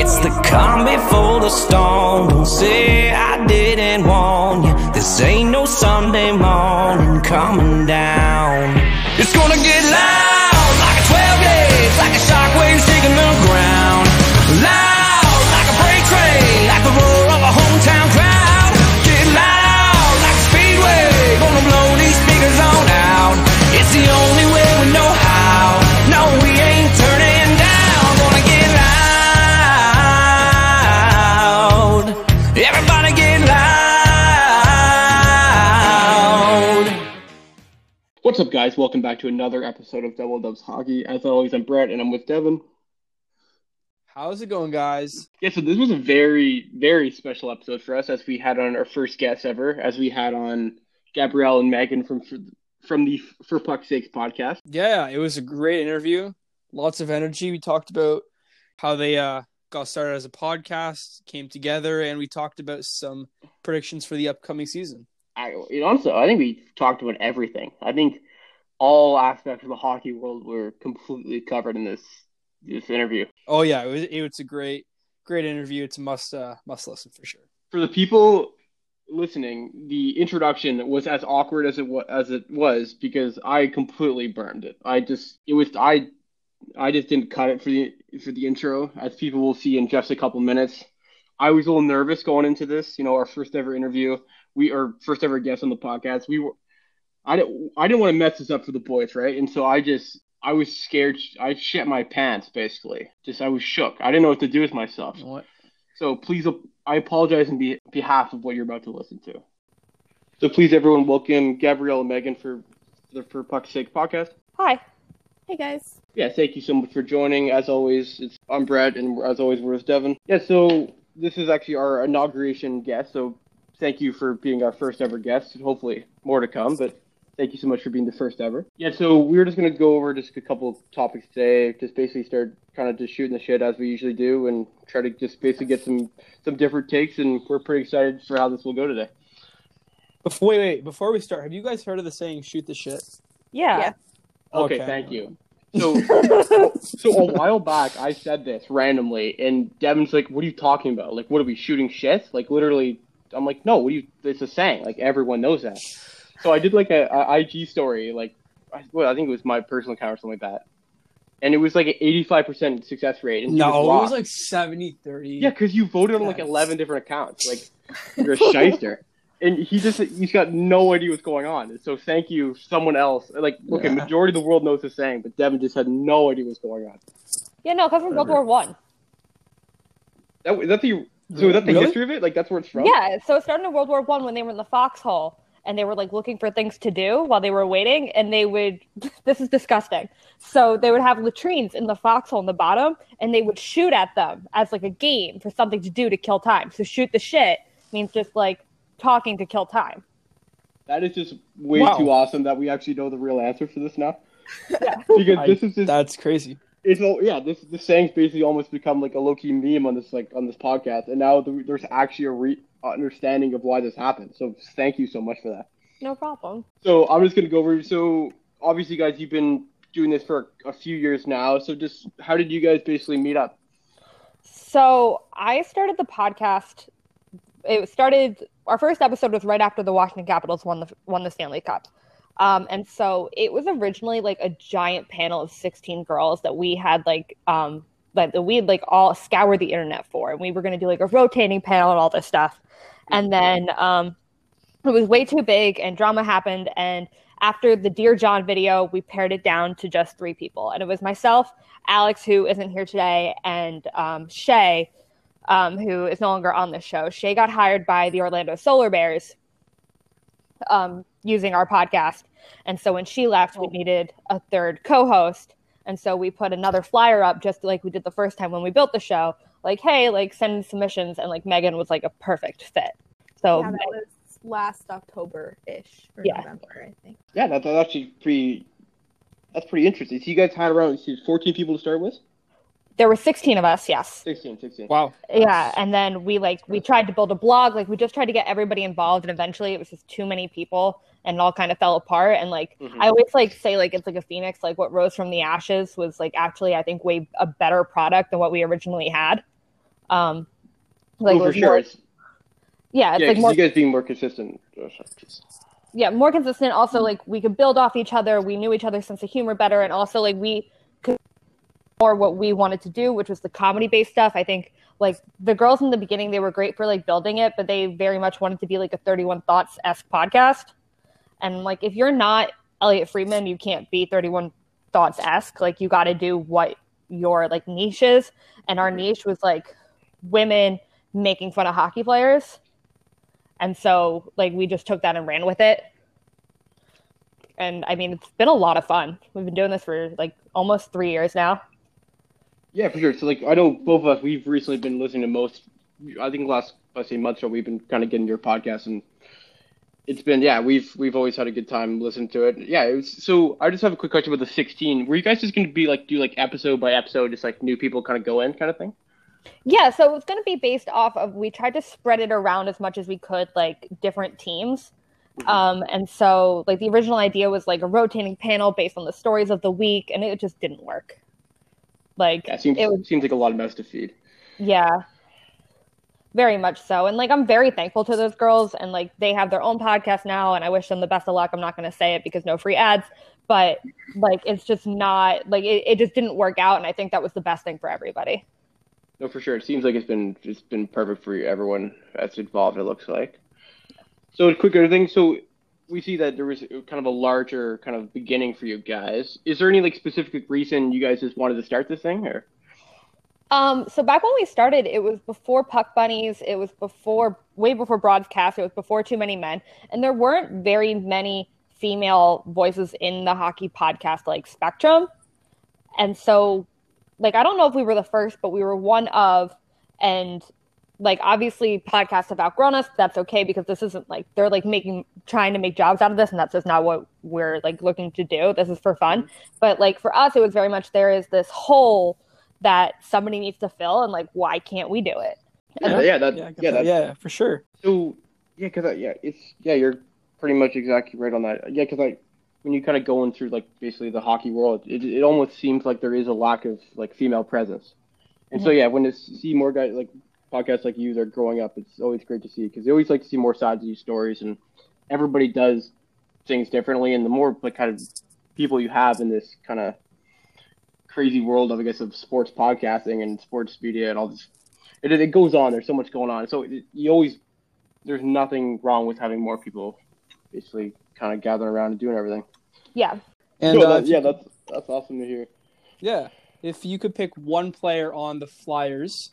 It's the calm before the storm. Don't say I didn't warn you. This ain't no Sunday morning coming down. It's gonna get loud up, guys? Welcome back to another episode of Double Dubs Hockey. As always, I'm Brett, and I'm with Devin. How's it going, guys? Yeah, so this was a very, very special episode for us, as we had on our first guest ever, as we had on Gabrielle and Megan from from the For Puck's Sakes podcast. Yeah, it was a great interview. Lots of energy. We talked about how they uh, got started as a podcast, came together, and we talked about some predictions for the upcoming season. I, also, I think we talked about everything. I think all aspects of the hockey world were completely covered in this this interview. Oh yeah, it was, it was a great, great interview. It's a must uh, must listen for sure. For the people listening, the introduction was as awkward as it was as it was because I completely burned it. I just it was I I just didn't cut it for the for the intro, as people will see in just a couple minutes. I was a little nervous going into this, you know, our first ever interview. We our first ever guest on the podcast. We were I didn't I didn't want to mess this up for the boys, right? And so I just I was scared. I shit my pants basically. Just I was shook. I didn't know what to do with myself. What? So please, I apologize on be- behalf of what you're about to listen to. So please, everyone, welcome Gabrielle and Megan for the For Puck's Sake podcast. Hi. Hey guys. Yeah, thank you so much for joining. As always, it's I'm Brad, and as always, we're with Devin. Yeah, so this is actually our inauguration guest. So thank you for being our first ever guest. Hopefully, more to come, but thank you so much for being the first ever. Yeah, so we're just gonna go over just a couple of topics today. Just basically start kind of just shooting the shit as we usually do, and try to just basically get some some different takes. And we're pretty excited for how this will go today. Before wait, wait, before we start, have you guys heard of the saying "shoot the shit"? Yeah. Yeah. Okay, Okay. thank you. So, so a while back, I said this randomly, and Devin's like, "What are you talking about? Like, what are we shooting shit? Like, literally." I'm like, "No, what are you? It's a saying. Like, everyone knows that." So I did like a, a IG story, like, I, well, I think it was my personal account or something like that, and it was like an 85% success rate. And he No, it was like 70 30. Yeah, because you voted on like 11 different accounts. Like, you're a shyster. And he just, he's got no idea what's going on. So thank you, someone else. Like, okay, Yeah. majority of the world knows the saying, but Devin just had no idea what's going on. Yeah, no, it comes from World War One. That, is that the, so is that the Really? history of it? Like, that's where it's from? Yeah, so it started in World War One when they were in the foxhole and they were like looking for things to do while they were waiting, and they would. This is disgusting. So they would have latrines in the foxhole in the bottom, and they would shoot at them as like a game for something to do to kill time. So shoot the shit means just like talking to kill time. That is just way Wow. too awesome that we actually know the real answer for this now. Yeah. Because I- this is just, That's crazy. It's all, yeah, this, this saying's basically almost become like a low key meme on this, like, on this podcast. And now th- there's actually a re- understanding of why this happened. So thank you so much for that. No problem. So I'm just gonna go over. So obviously, guys, you've been doing this for a few years now. So just how did you guys basically meet up? So I started the podcast. It started. Our first episode was right after the Washington Capitals won the won the Stanley Cup, um, and so it was originally like a giant panel of sixteen girls that we had like um that that we had like all scoured the internet for, and we were going to do like a rotating panel and all this stuff, and then um, it was way too big, and drama happened, and after the Dear John video, we pared it down to just three people, and it was myself, Alex, who isn't here today, and um, Shay, um, who is no longer on the show. Shay got hired by the Orlando Solar Bears um, using our podcast. And so when she left, we oh. needed a third co host. And so we put another flyer up just like we did the first time when we built the show. Like, hey, like send submissions. And like Megan was like a perfect fit. So yeah, that was last October ish or Yeah. November, I think. Yeah, that, that's actually pretty. That's pretty interesting. So you guys had around so 14 people to start with. There were 16 of us, yes. 16, 16. Wow. Yeah, and then we like we tried to build a blog, like we just tried to get everybody involved, and eventually it was just too many people, and it all kind of fell apart. And like Mhm. I always like say, like it's like a phoenix. Like what rose from the ashes was like actually I think way a better product than what we originally had. Um, like oh, it for sure. more- It's, yeah, it's yeah, like 'cause more you guys being more consistent. Oh, yeah, more consistent. Also, like we could build off each other. We knew each other's sense of humor better, and also like we could more what we wanted to do, which was the comedy based stuff. I think like the girls in the beginning, they were great for like building it, but they very much wanted to be like a Thirty One Thoughts esque podcast. And like if you're not Elliotte Friedman, you can't be Thirty One Thoughts esque. Like you got to do what your like niche is, and our niche was like women making fun of hockey players. And so, like, we just took that and ran with it. And I mean, it's been a lot of fun. We've been doing this for like almost three years now. Yeah, for sure. So like I know both of us we've recently been listening to most I think last let's say month or so we've been kind of getting your podcast and it's been yeah, we've we've always had a good time listening to it. Yeah, it was so I just have a quick question about the sixteen. Were you guys just gonna be like do like episode by episode, just like new people kind of go in kind of thing? Yeah, so it's going to be based off of we tried to spread it around as much as we could, like different teams. Um, and so, like, the original idea was like a rotating panel based on the stories of the week, and it just didn't work. Like, Yeah, it seems it was seems like a lot of mouths to feed. Yeah. Very much so. And like I'm very thankful to those girls and like they have their own podcast now and I wish them the best of luck. I'm not gonna say it because no free ads. But like it's just not like it, it just didn't work out and I think that was the best thing for everybody. No, for sure. It seems like it's been it's been perfect for everyone that's involved. It looks like. So a quick other thing. So we see that there was kind of a larger kind of beginning for you guys. Is there any like specific reason you guys just wanted to start this thing, or? Um, so back when we started, it was before Puck Bunnies, it was before way before broadcast, it was before Too Many Men, and there weren't very many female voices in the hockey podcast like spectrum. And so like I don't know if we were the first, but we were one of and like obviously podcasts have outgrown us. That's okay because this isn't like they're like making trying to make jobs out of this, and that's just not what we're like looking to do. This is for fun. Mm-hmm. But like for us, it was very much there is this hole that somebody needs to fill, and like why can't we do it? Yeah, yeah, that, Yeah, yeah, that. that, yeah, for sure. So yeah, because yeah, it's yeah, you're pretty much exactly right on that. Yeah, because like when you kind of going through like basically the hockey world, it it almost seems like there is a lack of like female presence. And so mm-hmm. yeah, when to see more guys like podcasts like you that are growing up, it's always great to see because they always like to see more sides of these stories, and everybody does things differently. And the more like kind of people you have in this kind of crazy world of I guess of sports podcasting and sports media and all this, it it goes on. There's so much going on. So it, you always there's nothing wrong with having more people basically kind of gathering around and doing everything. Yeah. And No, uh, that- yeah, that's that's awesome to hear. yeah, if you could pick one player on the Flyers,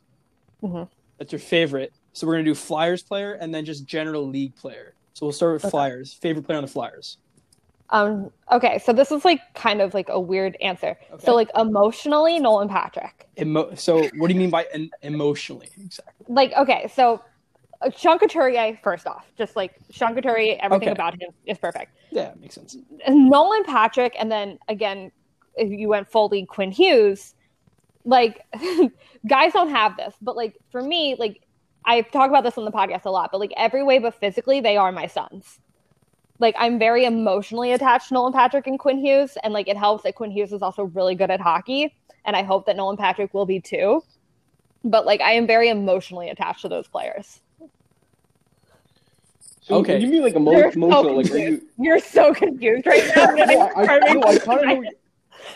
Mhm. That's your favorite. So we're gonna do Flyers player and then just general league player. So we'll start with Okay. Flyers. Favorite player on the Flyers. Um. Okay. So this is like kind of like a weird answer. Okay. So like emotionally, Nolan Patrick. Emo- so what do you mean by en- emotionally exactly? like okay so uh, Sean Couturier first off just like Sean Couturier everything Okay. about him is perfect Yeah, makes sense. Nolan Patrick and then again if you went full league, Quinn Hughes like guys don't have this but like for me like I talk about this on the podcast a lot but like every way but physically they are my sons like I'm very emotionally attached to Nolan Patrick and Quinn Hughes and like it helps that Quinn Hughes is also really good at hockey and I hope that Nolan Patrick will be too but like I am very emotionally attached to those players So Okay. you mean like emo- You're so emotional, like are you? You're so confused right now. no, I, Perfect. no, I kind of know.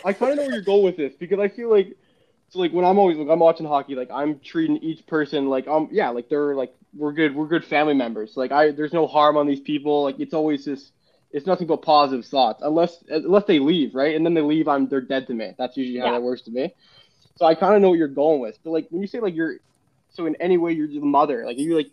I kind of know where you're going with this because I feel like, so like when I'm always like I'm watching hockey, like I'm treating each person like um yeah like they're like we're good we're good family members. Like I there's no harm on these people. Like it's always just it's nothing but positive thoughts unless unless they leave right and then they leave I'm they're dead to me. That's usually how Yeah. that works to me. So I kind of know what you're going with. But like when you say like you're so in any way you're the mother like are you like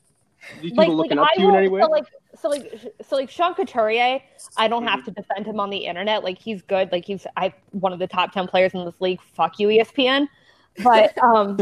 these people looking up I to you in any way? So like, so like, so like Sean Couturier, I don't have to defend him on the internet. Like he's good. Like he's I one of the top ten players in this league. Fuck you, ESPN. But um,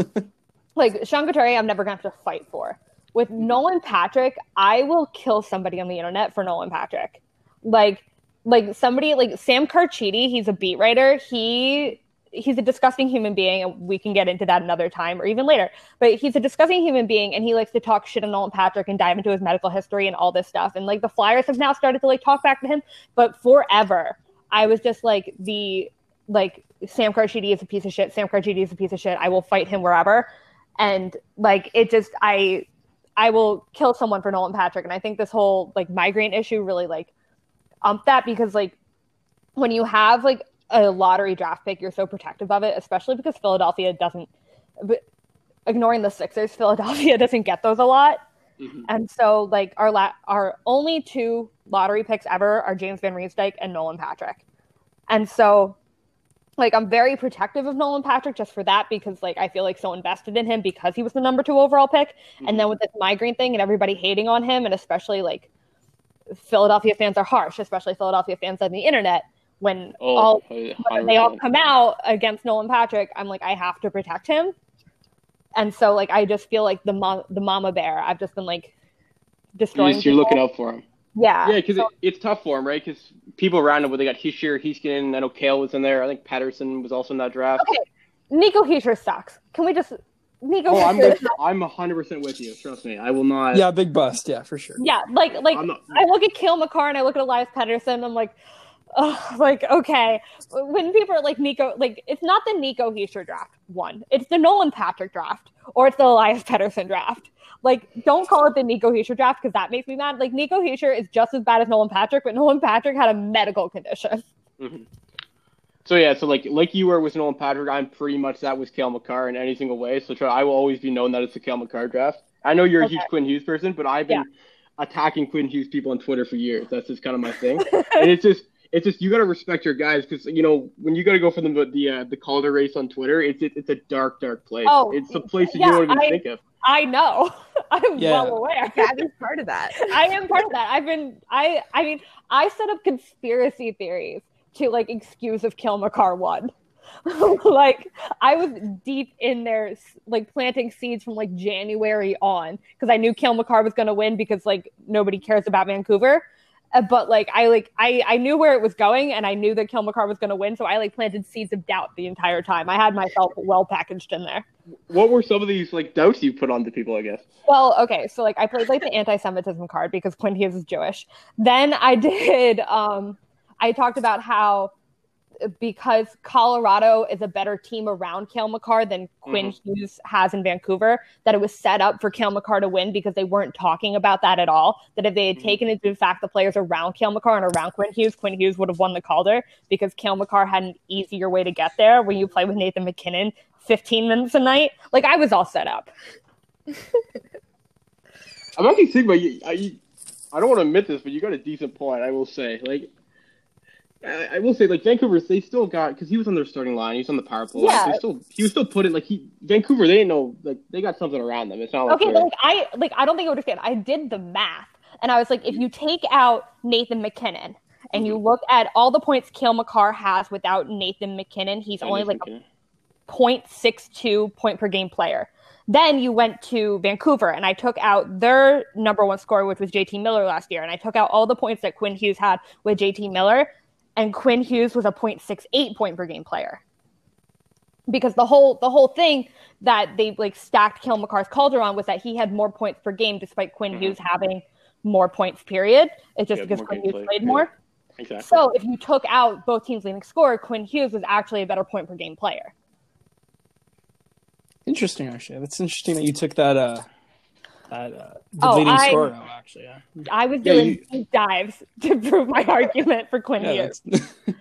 like Sean Couturier, I'm never gonna have to fight for. With Nolan Patrick, I will kill somebody on the internet for Nolan Patrick. Like, like somebody like Sam Carchidi, he's a beat writer. He he's a disgusting human being, and we can get into that another time or even later. But he's a disgusting human being, and he likes to talk shit on Nolan Patrick and dive into his medical history and all this stuff. And like the Flyers have now started to like talk back to him, but forever I was just like the like Sam Carchidi is a piece of shit. Sam Carchidi is a piece of shit. I will fight him wherever. and like it just I I will kill someone for Nolan Patrick, and I think this whole like migraine issue really like umped that because like when you have like a lottery draft pick, you're so protective of it, especially because Philadelphia doesn't. But ignoring the Sixers, Philadelphia doesn't get those a lot. Mhm. And so, like our la- our only two lottery picks ever are James Van Riemsdyk and Nolan Patrick, and so, like I'm very protective of Nolan Patrick just for that because like I feel like so invested in him because he was the number two overall pick, and then mm-hmm. with this migraine thing and everybody hating on him, and especially like Philadelphia fans are harsh, especially Philadelphia fans on the internet when Oh, all 100%. when they all come out against Nolan Patrick, I'm like, I have to protect him. And so, like, I just feel like the mom, the mama bear. I've just been like You're, destroying. just- you're people. looking out for him. Yeah. Yeah, because So- it, it's tough for him, right? Because people around him, but they got Hischier, Heiskin, I know Cale was in there. I think Pettersson was also in that draft. Okay. Nico Hischier sucks. Can we just Nico? Oh, I'm Hischier- with, I'm 100% with you. Trust me. I will not. Yeah, big bust. Yeah, for sure. yeah, like like I'm not, I look at Cale Makar and I look at Elias Pettersson. I'm like, oh, like okay. When people are like Nico, like it's not the Nico Hischier draft one. It's the Nolan Patrick draft or it's the Elias Pettersson draft. Like, don't call it the Nico Hischier draft because that makes me mad. Like Nico Hischier is just as bad as Nolan Patrick, but Nolan Patrick had a medical condition. Mhm. So yeah, so like like you were with Nolan Patrick, I'm pretty much that with Cale Makar in any single way. So I will always be known that it's the Cale Makar draft. I know you're a huge Quinn Hughes person, but I've been attacking Quinn Hughes people on Twitter for years. That's just kind of my thing. and it's just it's just you got to respect your guys because you know when you got to go for the the uh, the Calder race on Twitter, it's it, it's a dark dark place. Oh, it's a place that yeah, you don't even I- think of. I know. I'm Yeah. well aware. Gabby's part of that. I am part of that. I've been I I mean I set up conspiracy theories to like excuse if Cale Makar won. like I was deep in there like planting seeds from like January on because I knew Cale Makar was gonna win because like nobody cares about Vancouver. Uh, but like I like I I knew where it was going and I knew that Cale Makar was gonna win, so I like planted seeds of doubt the entire time. I had myself well packaged in there. What were some of these like doubts you put on to people? I guess. Well, okay, so like I played like the anti-Semitism card because Hughes is Jewish. Then I did. um I talked about how because Colorado is a better team around Cale Makar than Quinn Hughes has in Vancouver, that it was set up for Cale Makar to win because they weren't talking about that at all. That if they had Mhm. taken into fact the players around Cale Makar and around Quinn Hughes, Quinn Hughes would have won the Calder because Cale Makar had an easier way to get there when you play with Nathan MacKinnon 15 minutes a night. Like I was all set up. I'm actually thinking about you. I, you- I don't want to admit this, but you got a decent point. I will say, like, I, I will say, like Vancouver, they still got because he was on their starting line. He was on the power play. Yeah. They still he was still put in like he Vancouver. They didn't know like they got something around them. It's not like Okay, but like I like I don't think you understand. I did the math, and I was like, if you take out Nathan MacKinnon and you look at all the points Cale Makar has without Nathan MacKinnon, he's only like a 0.62 point per game player. Then you went to Vancouver, and I took out their number one scorer, which was JT Miller last year, and I took out all the points that Quinn Hughes had with JT Miller, and Quinn Hughes was a 0.68 point per game player. Because the whole the whole thing that they like stacked Cale Makar's Calder on was that he had more points per game despite Quinn Mhm. Hughes having more points. Period. It's just Yeah, because Quinn games Hughes played, played yeah. more. exactly. So if you took out both teams' leading scorer, Quinn Hughes was actually a better point per game player. Interesting, actually. That's interesting that you took that uh that uh the Oh, leading I- scorer actually. Yeah, I was Yeah, doing you- dives to prove my argument for Quinn yeah Hughes. that's,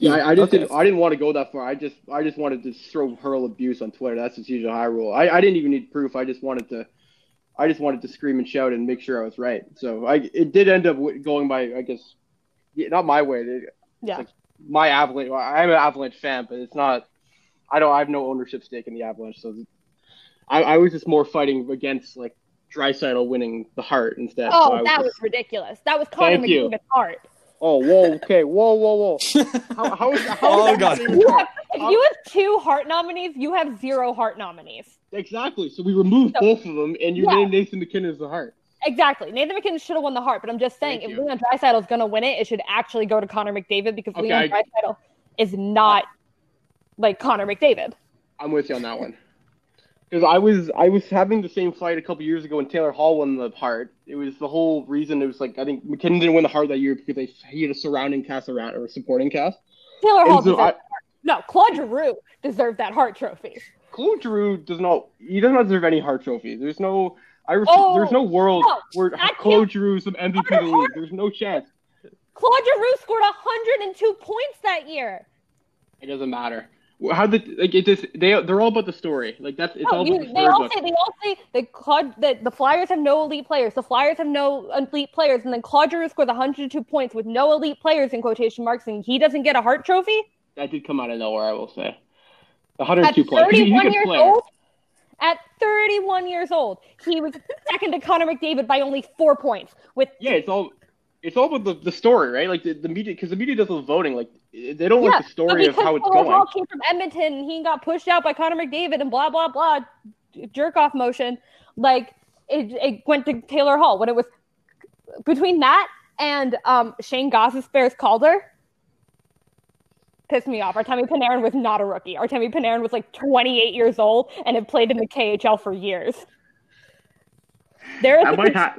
Yeah, I, I just Okay. didn't. I didn't want to go that far. I just, I just wanted to throw hurl abuse on Twitter. That's just usually how I roll. I, I didn't even need proof. I just wanted to, I just wanted to scream and shout and make sure I was right. So I, it did end up going by, I guess, yeah, not my way. It- Yeah. my Avalanche. I'm an Avalanche fan, but it's not. I don't. I have no ownership stake in the Avalanche, so I, I was just more fighting against like Draisaitl winning the Hart instead. So oh, I Oh, that just- was ridiculous. That was Connor Thank you. McDavid's Hart. Oh, whoa, okay, whoa, whoa, whoa. How, how is, how Oh, is that God. You have, if you have two Hart nominees, you have zero Hart nominees. Exactly. So we removed So- both of them, and you Yeah. named Nathan MacKinnon as the Hart. Exactly. Nathan MacKinnon should have won the Hart, but I'm just saying, Thank if you. Leon Draisaitl is going to win it, it should actually go to Connor McDavid because Okay, Leon I- Draisaitl is not like Connor McDavid. I'm with you on that one. Because I was I was having the same fight a couple years ago when Taylor Hall won the Hart. It was the whole reason. It was like I think MacKinnon didn't win the Hart that year because they he had a surrounding cast around or a supporting cast. Taylor And Hall so deserved I- that Hart. No, Claude Giroux deserved that Hart trophy. Claude Giroux does not. He does not deserve any Hart Trophy. There's no. I ref- Oh, there's no world no, where Claude Giroux is some MVP of the league. There's no chance. Claude Giroux scored 102 points that year. It doesn't matter. How the like it just they they're all about the story. Like that's it's No, all you- about the they all say they all say that Claude that the Flyers have no elite players. The Flyers have no elite players, and then Claude Giroux scores 102 points with no elite players in quotation marks, and he doesn't get a Hart Trophy That did come out of nowhere, I will say. at 102 points. He's a 31 years player. old. At 31 years old, he was second to Connor McDavid by only four points. With Yeah, it's all it's all about the, the story, right? Like the, the media, because the media does the voting. Like they don't yeah, like the story of how it's Taylor going. Hall came from Edmonton, and he got pushed out by Connor McDavid, and blah blah blah, jerk off motion. Like it, it went to Taylor Hall when it was between that and um, Shayne Gostisbehere's Calder. Pissed me off. Artemi Panarin was not a rookie. Artemi Panarin was like 28 years old and had played in the KHL for years. There is That a might, ha-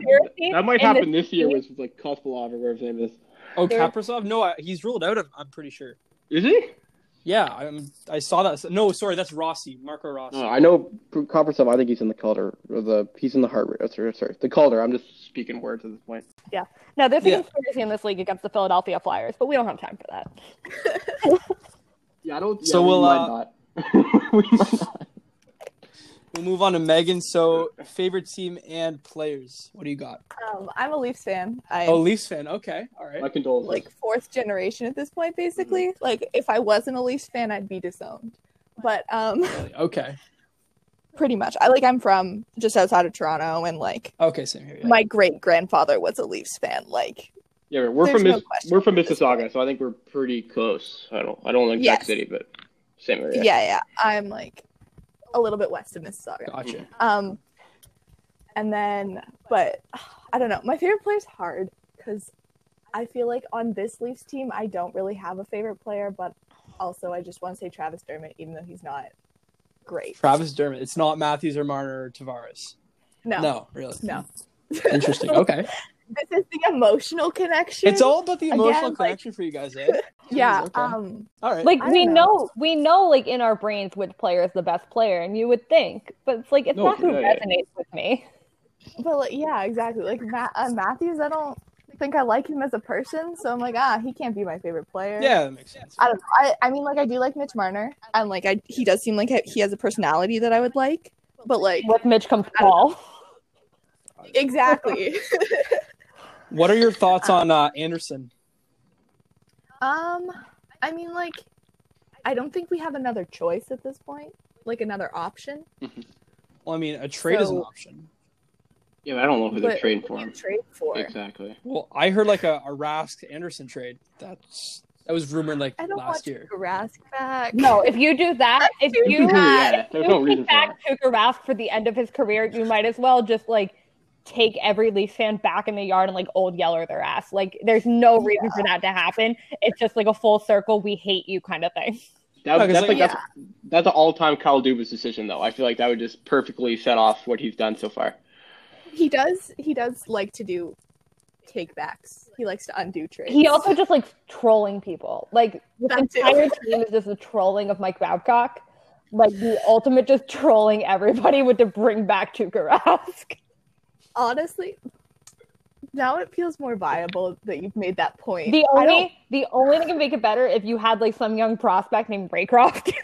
that might happen this this year team. with like Kospolov or whatever his name is. Oh, There- Kaprizov? No, I- he's ruled out. Of, I'm pretty sure. Is he? Yeah, I'm, I saw that. No, sorry, that's Rossi, Marco Rossi. No, I know Kaprizov. I think he's in the Calder or the he's in the Hart. uh, Sorry, sorry, the Calder. I'm just speaking words at this point. Yeah. No, there's a Yeah. conspiracy in this league against the Philadelphia Flyers, but we don't have time for that. Yeah, I don't. So we'll, we uh, not. we might not. We'll move on to Megan. So, favorite team and players. What do you got? Um, I'm a Leafs fan. I'm Oh, Leafs fan. Okay, all right. My condolences. like fourth generation at this point, basically. Like if I wasn't a Leafs fan, I'd be disowned. But um, Really? Okay. pretty much, I like I'm from just outside of Toronto, and like Okay, same here. Yeah. my great grandfather was a Leafs fan. Like yeah, we're from no Miss, we're from Mississauga, so I think we're pretty close. I don't I don't like Yes. Quebec City, but same area. yeah, yeah, I'm like a little bit west of Mississauga. Gotcha. Um, and then, but I don't know. My favorite player is hard because I feel like on this Leafs team, I don't really have a favorite player, but also I just want to say Travis Dermott, even though he's not great. Travis Dermott. It's not Matthews or Marner or Tavares. No, No, really. no. Interesting. Okay. This is the emotional connection. It's all about the Again, emotional like- connection for you guys, eh? yeah. Okay. Um, All right. Like I we know. know. we know, like in our brains, which player is the best player, and you would think, but it's like it's No, not who yeah, yeah. resonates with me. but like, yeah, exactly. Like Ma- uh, Matthews, I don't think I like him as a person, so I'm like, ah, he can't be my favorite player. yeah, that makes sense. I don't know. I, I mean, like, I do like Mitch Marner, and like, I he does seem like he has a personality that I would like. But like, With Mitch comes I Paul. exactly. What are your thoughts on uh, Andersen? um, I mean, like, I don't think we have another choice at this point, like another option. Well, I mean, a trade is an option. Yeah, but I don't know who they're trading for do you him. Trade for. Exactly. Well, I heard like a, a Rask Andersen trade. That's that was rumored like I don't last year. Rask back. No, if you do that, if You you. Yeah, there's no you reason take for back Tuukka Rask for the end of his career, you might as well just like take every Leafs fan back in the yard and like old yeller their ass. Like, there's no reason for that to happen. It's just like a full circle. We hate you kind of thing. That, No, 'cause, that's like, like that's that's an all-time Kyle Dubas decision, though. I feel like that would just perfectly set off what he's done so far. He does. He does like to do take backs. He likes to undo trades. He also just like trolling people. Like the entire team is just the trolling of Mike Babcock. Like the ultimate just trolling everybody with to bring back Tuukka Rask. Honestly. Now it feels more viable that you've made that point. The only the only thing can make it better if you had like some young prospect named Raycroft.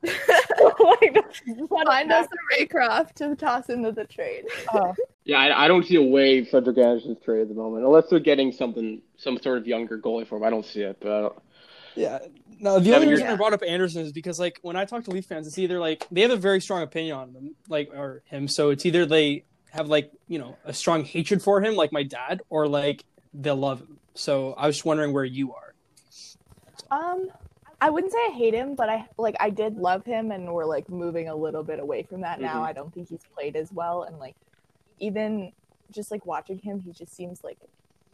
like, just let it Find us a Raycroft to toss into the trade. Uh, Yeah, I, I don't see a way Frederik Andersen's trade at the moment, unless they're getting something, some sort of younger goalie for him. I don't see it, but Yeah. No, the Seven only years- reason I brought up Andersen is because like when I talk to Leaf fans, it's either like they have a very strong opinion on him, like or him. So it's either they have like you know a strong hatred for him, like my dad, or like they love him. So I was just wondering where you are. Um, I wouldn't say I hate him, but I like I did love him, and we're like moving a little bit away from that now. Mhm. I don't think he's played as well, and like even just like watching him, he just seems like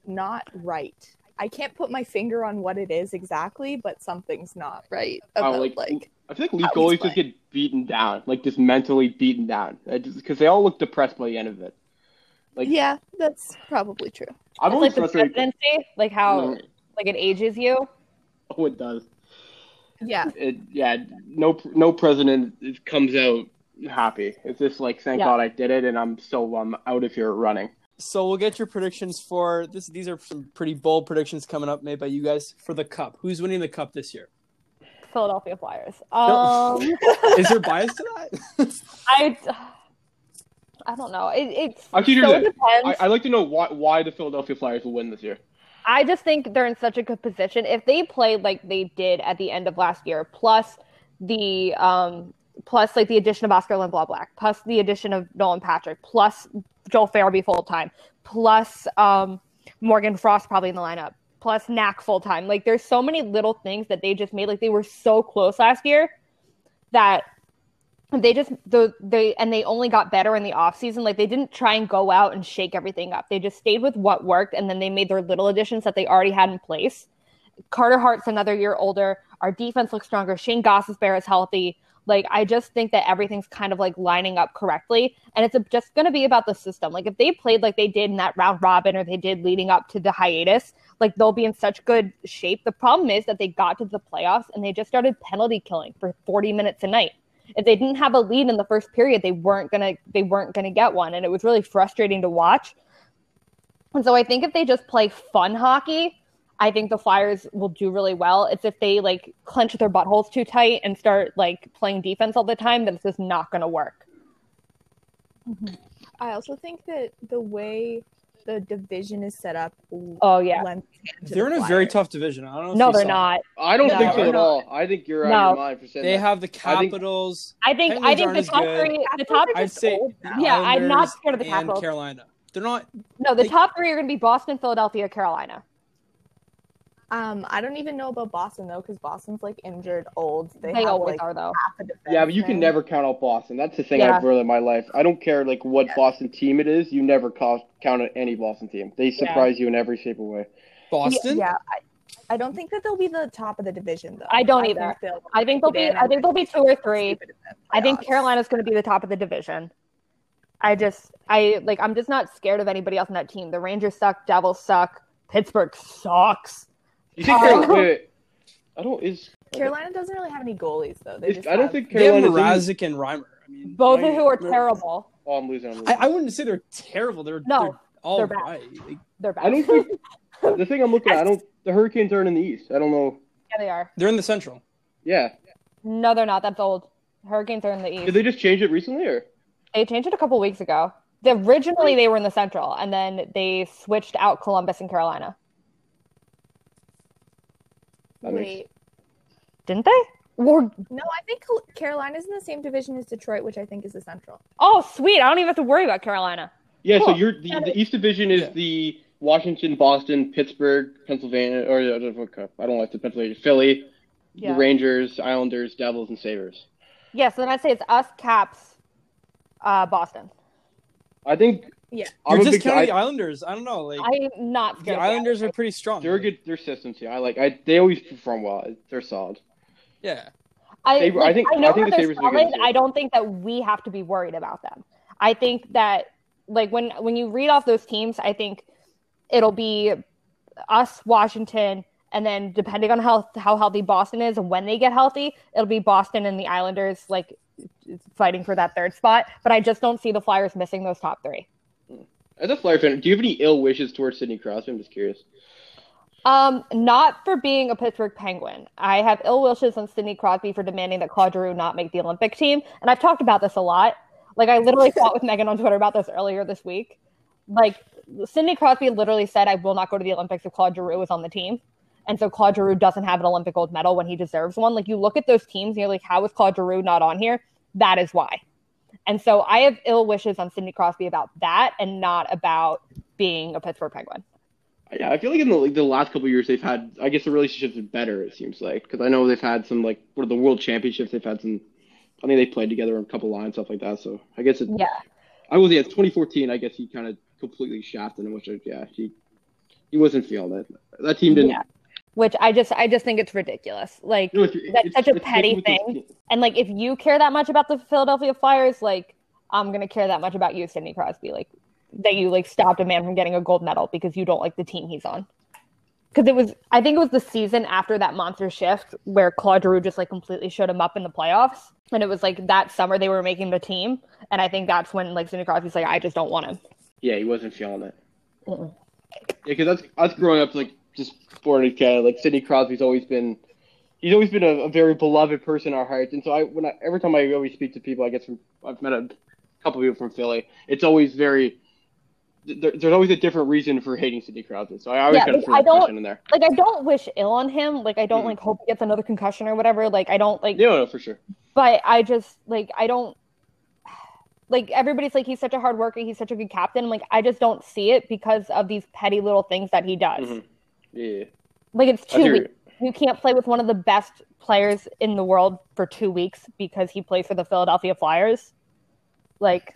not right. I can't put my finger on what it is exactly, but something's not right Oh, like- like, I feel like Leaf How goalies just get beaten down, like just mentally beaten down, because they all look depressed by the end of it. Like yeah, that's probably true. I'm it's always like the frustrated. presidency, like how No, like it ages you. oh, it does. Yeah. it, yeah, no no president comes out happy. It's just like thank Yeah. God I did it, and I'm so I'm out of here running. So we'll get your predictions for this. These are some pretty bold predictions coming up made by you guys for the cup. Who's winning the cup this year? Philadelphia Flyers. Um, Is there bias to that? I, I don't know. It, it's Actually, so it. depends. I, I'd like to know why why the Philadelphia Flyers will win this year. I just think they're in such a good position. If they played like they did at the end of last year, plus the um plus like the addition of Oskar Lindblom Black, plus the addition of Nolan Patrick, plus Joel Farabee full time, plus um Morgan Frost probably in the lineup, plus Knack full time. Like there's so many little things that they just made. Like they were so close last year that they just the they and they only got better in the off season. Like they didn't try and go out and shake everything up. They just stayed with what worked and then they made their little additions that they already had in place. Carter Hart's another year older. Our defense looks stronger. Shayne Gostisbehere is healthy. Like I just think that everything's kind of like lining up correctly, and it's just going to be about the system. Like if they played like they did in that round robin, or they did leading up to the hiatus, like they'll be in such good shape. The problem is that they got to the playoffs and they just started penalty killing for 40 minutes a night. If they didn't have a lead in the first period, they weren't gonna they weren't gonna get one, and it was really frustrating to watch. And so I think if they just play fun hockey, I think the Flyers will do really well. It's if they like clench their buttholes too tight and start like playing defense all the time, then it's just not going to work. Mm-hmm. I also think that the way the division is set up. Oh yeah, lends hand to They're the in a very tough division. I don't know. no, you they're saw not. I don't No, think so at not. all. I think you're out No. of your mind for saying They that. have the I think- Capitals. I think I think the top three, the top, I'd say. Yeah, I'm not scared of the and Capitals. Carolina. They're not. no, the they- top three are going to be Boston, Philadelphia, Carolina. Um, I don't even know about Boston though, because Boston's like injured, old. They, They, have always like are though. half a. Yeah, but you can never count out Boston. That's the thing Yeah. I've learned in my life. I don't care like what Boston team it is. You never count count out any Boston team. They surprise you in every shape of way. Boston. Yeah, I, I don't think that they'll be the top of the division though. I don't think either. they'll I think they'll be. I think they'll be two or three. keep it in the I think. Carolina's going to be the top of the division. I just, I like, I'm just not scared of anybody else in that team. The Rangers suck, Devils suck, Pittsburgh sucks. You think? Carolina, wait, wait. I don't. Is Carolina doesn't really have any goalies though. They just I don't have- think They have Carolina's. and Reimer. I mean, Both I- of who are terrible. Oh, I'm losing. I'm losing. I, I wouldn't say they're terrible. They're No, they're all they're bad. right. Like, They're bad. I don't think the thing I'm looking at. I don't. The Hurricanes aren't in the East. I don't know. yeah, they are. they're in the Central. Yeah. No, they're not. That's old. Hurricanes are in the East. Did they just change it recently, or? They changed it a couple weeks ago. The, originally, they were in the Central, and then they switched out Columbus and Carolina. That makes- Wait, Didn't they? Or, no, I think Carolina's in the same division as Detroit, which I think is the Central. oh, sweet. I don't even have to worry about Carolina. Yeah. So you're the, the East Division is Yeah. the Washington, Boston, Pittsburgh, Pennsylvania, or uh, I don't like the Pennsylvania, Philly, Yeah. the Rangers, Islanders, Devils, and Sabres. Yeah, so then I'd say it's us, Caps, uh, Boston. I think. Yeah. I'm You're a just big. counting I, the Islanders. I don't know. Like I'm not the scared. of Islanders are pretty strong. they're a good. Their systems. Yeah. I like. I. They always perform well. They're solid. Yeah. I, Saber- like, I think- I know I think that the they're Sabres will be good solid. I don't think that we have to be worried about them. I think that like when when you read off those teams, I think it'll be us, Washington, and then depending on how how healthy Boston is and when they get healthy, it'll be Boston and the Islanders like fighting for that third spot. But I just don't see the Flyers missing those top three. As a Flyer fan, do you have any ill wishes towards Sidney Crosby? I'm just curious. Um, not for being a Pittsburgh Penguin. I have ill wishes on Sidney Crosby for demanding that Claude Giroux not make the Olympic team, and I've talked about this a lot. Like I literally fought with Megan on Twitter about this earlier this week. Like Sidney Crosby literally said, "I will not go to the Olympics if Claude Giroux is on the team," and so Claude Giroux doesn't have an Olympic gold medal when he deserves one. Like you look at those teams, and you're like, "How is Claude Giroux not on here?" That is why. And so I have ill wishes on Sidney Crosby about that, and not about being a Pittsburgh Penguin. Yeah, I feel like in the like, the last couple of years they've had. I guess the relationships are better. It seems like because I know they've had some like what are the World Championships. They've had some. I think they played together on a couple lines stuff like that. So I guess it. Yeah. I was yeah. It's 2014. I guess he kind of completely shafted him, which I, yeah he he wasn't feeling it. That team didn't. Yeah. Which I just I just think it's ridiculous. Like know, it's- That's it's- such a petty thing. and like if you care that much about the Philadelphia Flyers, like I'm gonna care that much about you, Sidney Crosby. Like that you like stopped a man from getting a gold medal because you don't like the team he's on. because it was I think it was the season after that monster shift where Claude Giroux just like completely showed him up in the playoffs, and it was like that summer they were making the team, and I think that's when like Sidney Crosby's like I just don't want him. Yeah, he wasn't feeling it. Mm-mm. Yeah, because that's us growing up like just born in Canada. Like Sidney Crosby's always been, he's always been a, a very beloved person in our hearts. And so I, when I, every time I always speak to people, I get from, I've met a couple of people from Philly. It's always very, there, there's always a different reason for hating Sidney Crosby. So I always Yeah, got to like, throw I don't- in there. Like I don't wish ill on him. Like I don't Mhm. like hope he gets another concussion or whatever. Like I don't like Yeah, no, for sure. but I just like I don't like everybody's like he's such a hard worker, he's such a good captain. Like I just don't see it because of these petty little things that he does. Mhm. Yeah. Like it's two weeks. you. Can't play with one of the best players in the world for two weeks because he plays for the Philadelphia Flyers. Like,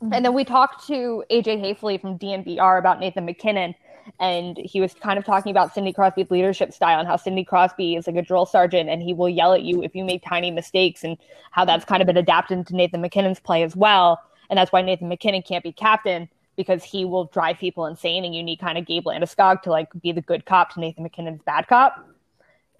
and then we talked to AJ Haefele from DNVR about Nathan MacKinnon, and he was kind of talking about Sidney Crosby's leadership style and how Sidney Crosby is like a drill sergeant and he will yell at you if you make tiny mistakes, and how that's kind of been adapted to Nathan MacKinnon's play as well. And that's why Nathan MacKinnon can't be captain because he will drive people insane, and you need kind of Gabe Landeskog to like be the good cop to Nathan MacKinnon's bad cop.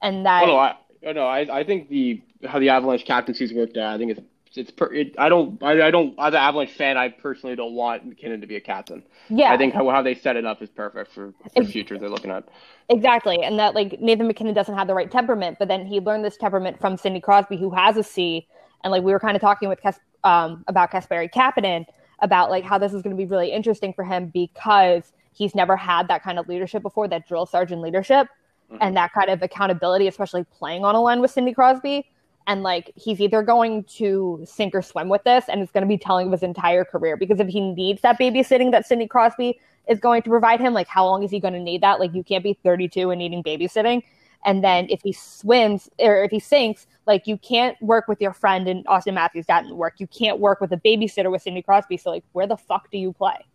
And that Oh, no, I, oh, no, I, I think the how the Avalanche captaincy's worked out. I think it's it's per, it, I don't I, I don't as an Avalanche fan I personally don't want MacKinnon to be a captain. yeah, I think how, how they set it up is perfect for the future they're looking at. Exactly. And that like Nathan MacKinnon doesn't have the right temperament, but then he learned this temperament from Sidney Crosby, who has a C. And like we were kind of talking with Kes- um, about Kasperi Kapanen about like how this is going to be really interesting for him because he's never had that kind of leadership before, that drill sergeant leadership Mhm. and that kind of accountability, especially playing on a line with Sidney Crosby. And like he's either going to sink or swim with this, and it's going to be telling of his entire career. Because if he needs that babysitting that Sidney Crosby is going to provide him, like how long is he going to need that? Like you can't be 32 and needing babysitting. And then if he swims or if he sinks, like you can't work with your friend and Auston Matthews that didn't work. You can't work with a babysitter with Sidney Crosby. So like where the fuck do you play?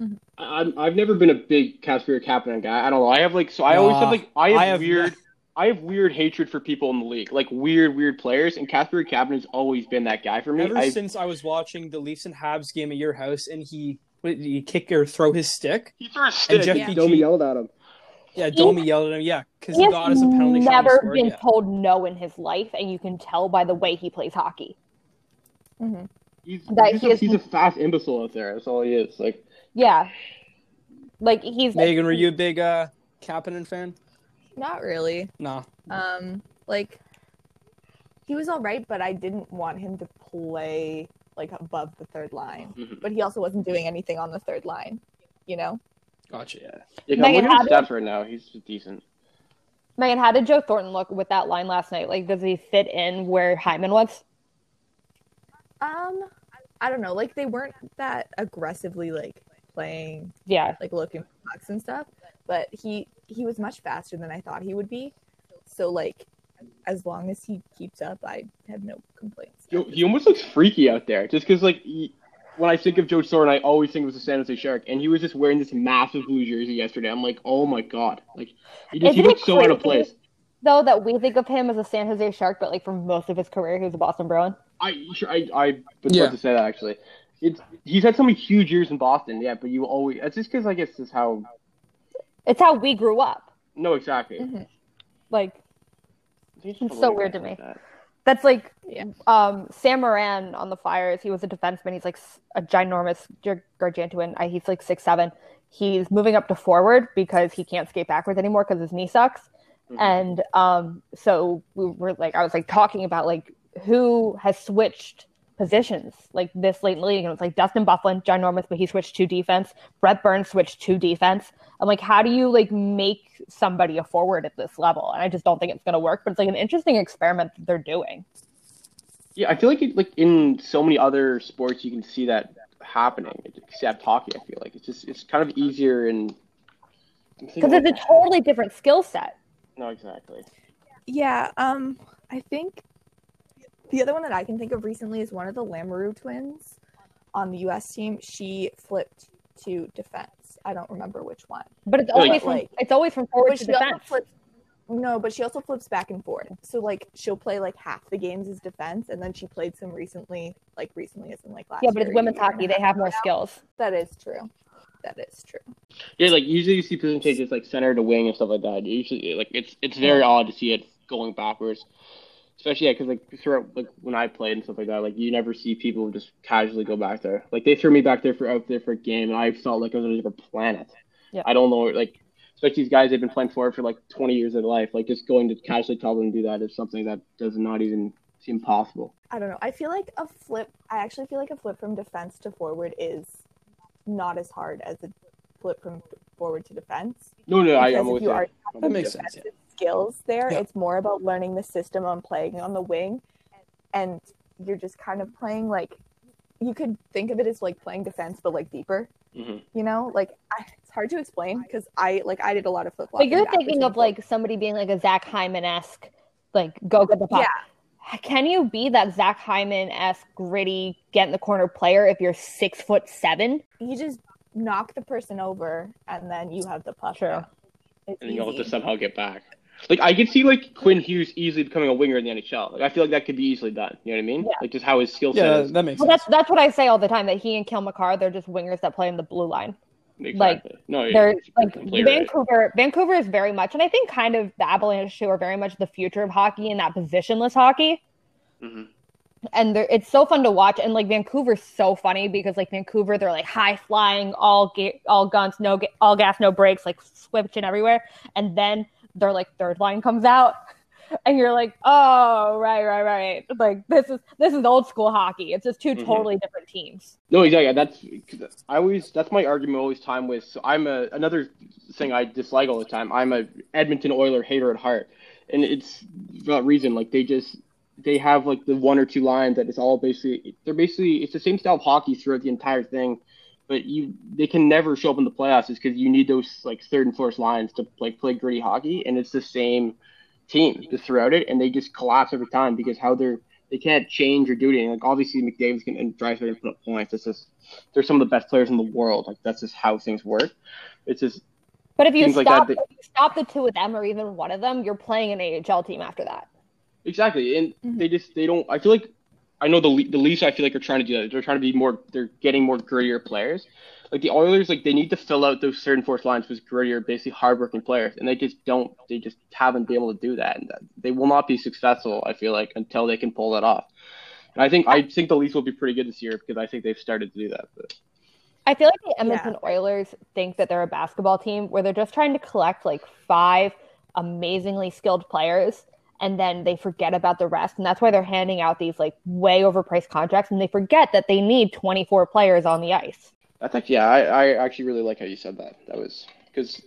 I- I'm I've never been a big Casper Kapanen guy. I don't know. I have like so I always have like I have, I have- weird I have weird hatred for people in the league, like weird weird players. And Casper Kapanen's always been that guy for me. Ever I, since I was watching the Leafs and Habs game at your house, and he what, he kick or throw his stick? he threw a stick. Jeff and PG Domi yelled at him. Yeah, Domi yelled at him. Yeah, because he He's got us a penalty shot. and never scored, been yeah. told no in his life, and you can tell by the way he plays hockey. hmm He's, That he's, he a, is- he's a fast imbecile out there. That's all he is. Like Yeah, like he's Megan, were you a big uh, Kapanen fan? Not really. No. Um, like he was all right, but I didn't want him to play like above the third line. Mhm. But he also wasn't doing anything on the third line. You know? Gotcha. Yeah. yeah, I'm looking at did- stats right now. He's decent. Megan. How did Joe Thornton look with that line last night? Like, does he fit in where Hyman was? Um, I don't know. Like they weren't that aggressively like playing Yeah, like looking for pucks and stuff. But he he was much faster than I thought he would be. So like as long as he keeps up, I have no complaints. Yo, he almost looks freaky out there, just because like he, when I think of Joe Thornton, I always think of the San Jose Shark, and he was just wearing this massive blue jersey yesterday. I'm like, oh my god, like he just he Isn't it looks so out of place. though that we think of him as a San Jose Shark, but like for most of his career, he was a Boston Bruin. I sure I I was Yeah. about to say that actually. It's he's had so many huge years in Boston, yeah, but you always it's just because I guess this is how. It's how we grew up. No, exactly. Mhm. Like It's It's so weird to me. That. That's like Yeah. um Sam Morin on the Flyers. He was a defenseman. He's like a ginormous gargantuan. He's like six seven. He's moving up to forward because he can't skate backwards anymore because his knee sucks. Mhm. And um, so we were like, I was like talking about like who has switched positions like this late in the league. And it's like Dustin Byfuglien, John ginormous, but he switched to defense. Brent Burns switched to defense. I'm like, how do you like make somebody a forward at this level? And I just don't think it's going to work. But it's like an interesting experiment that they're doing. Yeah, I feel like it, like in so many other sports you can see that happening, except hockey. I feel like it's just it's kind of easier and Because it's a totally different skill set. no exactly. Yeah, um, I think the other one that I can think of recently is one of the Lamoureux twins on the U.S. team. She flipped to defense. I don't remember which one. But it's Like- always from, like- it's always from forward But to defense. flips. No, but she also flips back and forth. So like she'll play like half the games as defense, and then she played some recently, like recently as in like last. Yeah, but it's women's year hockey. They have more ago now. skills. That is true. that is true. Yeah, like usually you see position changes like center to wing and stuff like that. Usually, like it's it's very odd to see it going backwards, especially yeah, because like throughout like when I played and stuff like that, like you never see people just casually go back there. Like they threw me back there for out there for a game, and I felt like I was on a different planet. Yeah. I don't know, like especially these guys they've been playing for for like 20 years of their life. Like just going to casually tell them to do that is something that does not even seem possible. I don't know. I feel like a flip. I actually feel like a flip from defense to forward is not as hard as a flip from forward to defense. No, no, I, Because I'm if always you are That makes sense. Yeah. Skills there. Yeah. It's more about learning the system on playing on the wing, and you're just kind of playing like you could think of it as like playing defense, but like deeper. Mhm. You know, like I, it's hard to explain because I like I did a lot of flip. But you're thinking of like somebody being like a Zach Hyman esque, like go get the puck. yeah, Can you be that Zach Hyman esque gritty, get in the corner player if you're six foot seven? you just knock the person over and then you have the puck. True. now. It's and you'll have to somehow get back. Like I could see like Quinn Hughes easily becoming a winger in the NHL. Like I feel like that could be easily done. You know what I mean? Yeah. Like just how his skill set Yeah, is. that makes Well, sense. that's that's what I say all the time. That he and Cale Makar, they're just wingers that play in the blue line. Exactly. no, yeah, They're like completely right. Vancouver. Vancouver is very much, and I think kind of the Avalanche too are very much the future of hockey and that positionless hockey. Mhm. And they're, it's so fun to watch. And like Vancouver's so funny because like Vancouver, they're like high flying, all ga- all guns, no ga- all gas, no brakes, like switching everywhere. And then their like third line comes out, and you're like, oh right, right, right. Like this is this is old school hockey. It's just 2 Mhm. totally different teams. No, exactly. That's 'cause I always that's my argument always time with. So I'm a another thing I dislike all the time. I'm a Edmonton Oiler hater at heart, and it's for that reason. Like they just they have like the one or two lines that it's all basically they're basically it's the same style of hockey throughout the entire thing, but you they can never show up in the playoffs just because you need those like third and fourth lines to like play gritty hockey, and it's the same team just throughout it, and they just collapse every time because how they're they can't change or do anything. Like obviously McDavid's can and Draisaitl can put up points. It's just they're some of the best players in the world. Like that's just how things work. It's just But if you Teams like stop that, they- if you stop the two of them or even one of them, you're playing an AHL team after that. exactly, and Mhm. they just they don't. I feel like I know the Le- the Leafs. I feel like are trying to do that. They're trying to be more. They're getting more grittier players. Like the Oilers, like they need to fill out those certain and fourth lines with grittier, basically hardworking players, and they just don't. They just haven't been able to do that, and they will not be successful. I feel like until they can pull that off. And I think I think the Leafs will be pretty good this year because I think they've started to do that. But I feel like the Edmonton Oilers think that they're a basketball team where they're just trying to collect like five amazingly skilled players and then they forget about the rest. And that's why they're handing out these like way overpriced contracts and they forget that they need 24 players on the ice. I think, yeah. I, I actually really like how you said that. That was because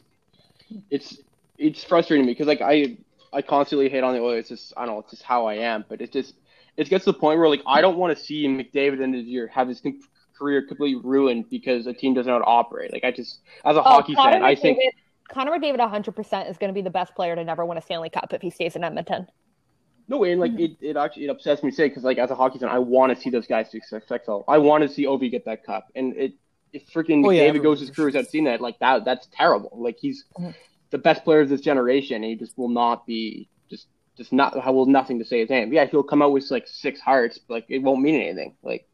it's it's frustrating me because like I I constantly hate on the Oilers. It's just I don't know. It's just how I am. But it just it gets to the point where like I don't want to see McDavid in the year have his com- career completely ruined because a team doesn't know how to operate. Like I just as a oh, hockey Oh, Connor fan, I think Connor McDavid 100% is going to be the best player to never win a Stanley Cup if he stays in Edmonton. no way. And like it, it actually it upsets me to say because like as a hockey fan, I want to see those guys be successful. I want to see Ovi get that cup, and it if freaking Oh, yeah, McDavid everyone goes his for career without seeing that, like that that's terrible. Like he's Mhm. the best player of this generation, and he just will not be just just not I will nothing to say his name. Yeah, he'll come out with like six hearts, but like it won't mean anything. Like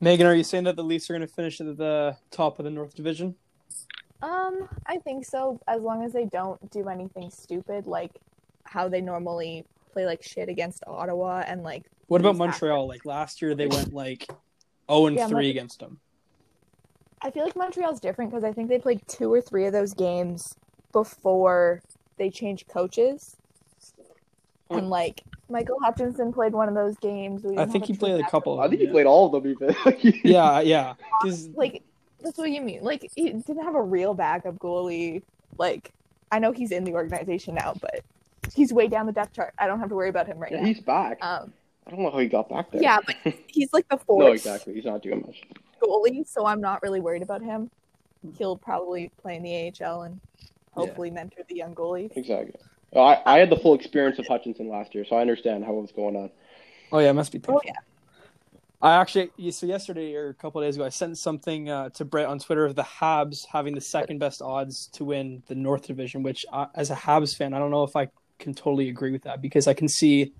Megan, are you saying that the Leafs are going to finish at the top of the North Division? Um, I think so. As long as they don't do anything stupid, like how they normally play like shit against Ottawa and like. What about Montreal? Like last year, they went like 0 and Yeah, 3 Mon- against them. I feel like Montreal's different because I think they played two or three of those games before they changed coaches. And like Michael Hutchinson played one of those games. We I think he played a backup. couple. I think them, he played all of them. Even Yeah, yeah. 'Cause- Like that's what you mean. Like he didn't have a real backup goalie. Like I know he's in the organization now, but he's way down the depth chart. I don't have to worry about him right yeah, now. he's back. Um, I don't know how he got back there. yeah, but he's like the fourth no, exactly. He's not doing much. goalie, so I'm not really worried about him. He'll probably play in the AHL and hopefully mentor the young goalies. Exactly. Well, I, I had the full experience of Hutchinson last year, so I understand how it was going on. oh yeah, it must be. Painful. Oh yeah. I actually, so yesterday or a couple of days ago, I sent something uh, to Brett on Twitter of the Habs having the second best odds to win the North Division. Which, uh, as a Habs fan, I don't know if I can totally agree with that because I can see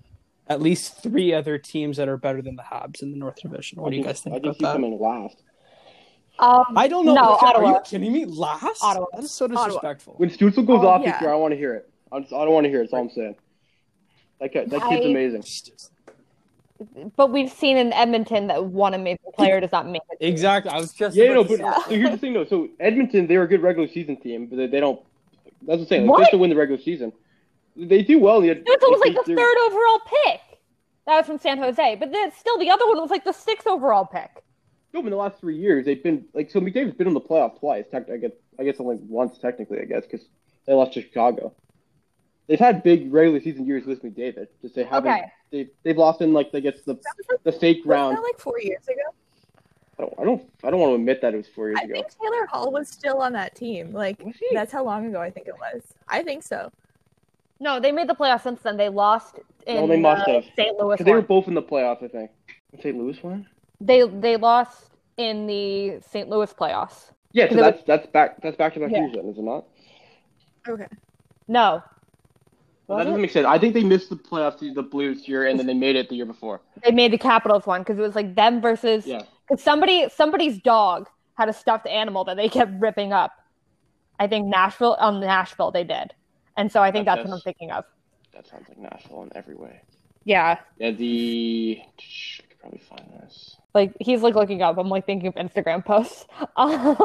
at least three other teams that are better than the Habs in the North Division. What do you guys think I about think he's that? coming last. Um, I don't know. No, Are you Ottawa. kidding me? Last? Ottawa. That is so disrespectful. When Stützle goes Oh, off yeah. this year, I want to hear it. I, just, I don't want to hear it. That's all I'm saying. That, kid, that kid's I- amazing. But we've seen in Edmonton that one amazing player does not make it. Exactly. I was just Yeah, no, about but say- so here's the thing though. So Edmonton, they're a good regular season team, but they, they don't. That's what I'm saying. Like, What? They to win the regular season. They do well. In the, was like the third overall pick. That was from San Jose, but then still the other one was like the sixth overall pick. No, but in the last three years, they've been like so. McDavid's been in the playoffs twice. I guess I guess only once technically. I guess because they lost to Chicago. They've had big regular season years with McDavid. Just they haven't. Okay. They they've lost in like I guess the like, the fake wasn't round. that like four years ago? I don't I don't I don't want to admit that it was four years I ago. I think Taylor Hall was still on that team. Like that's how long ago I think it was. I think so. No, they made the playoffs since then. They lost in No, they must the have. St. Louis. 'Cause they were both in the playoffs, I think. St. Louis one. They they lost in the St. Louis playoffs. Yeah, so Because it that's that's back that's back to back Yeah. years then, is it not? Okay. No, Well, that doesn't make sense. I think they missed the playoffs, the Blues year, and then they made it the year before. they made the Capitals one because it was like them versus Yeah. because somebody somebody's dog had a stuffed animal that they kept ripping up. I think Nashville on Nashville they did, and so I think That- that's what I'm thinking of. That sounds like Nashville in every way. Yeah, Yeah, the I could probably find this. like he's like looking up. I'm like thinking of Instagram posts. Um,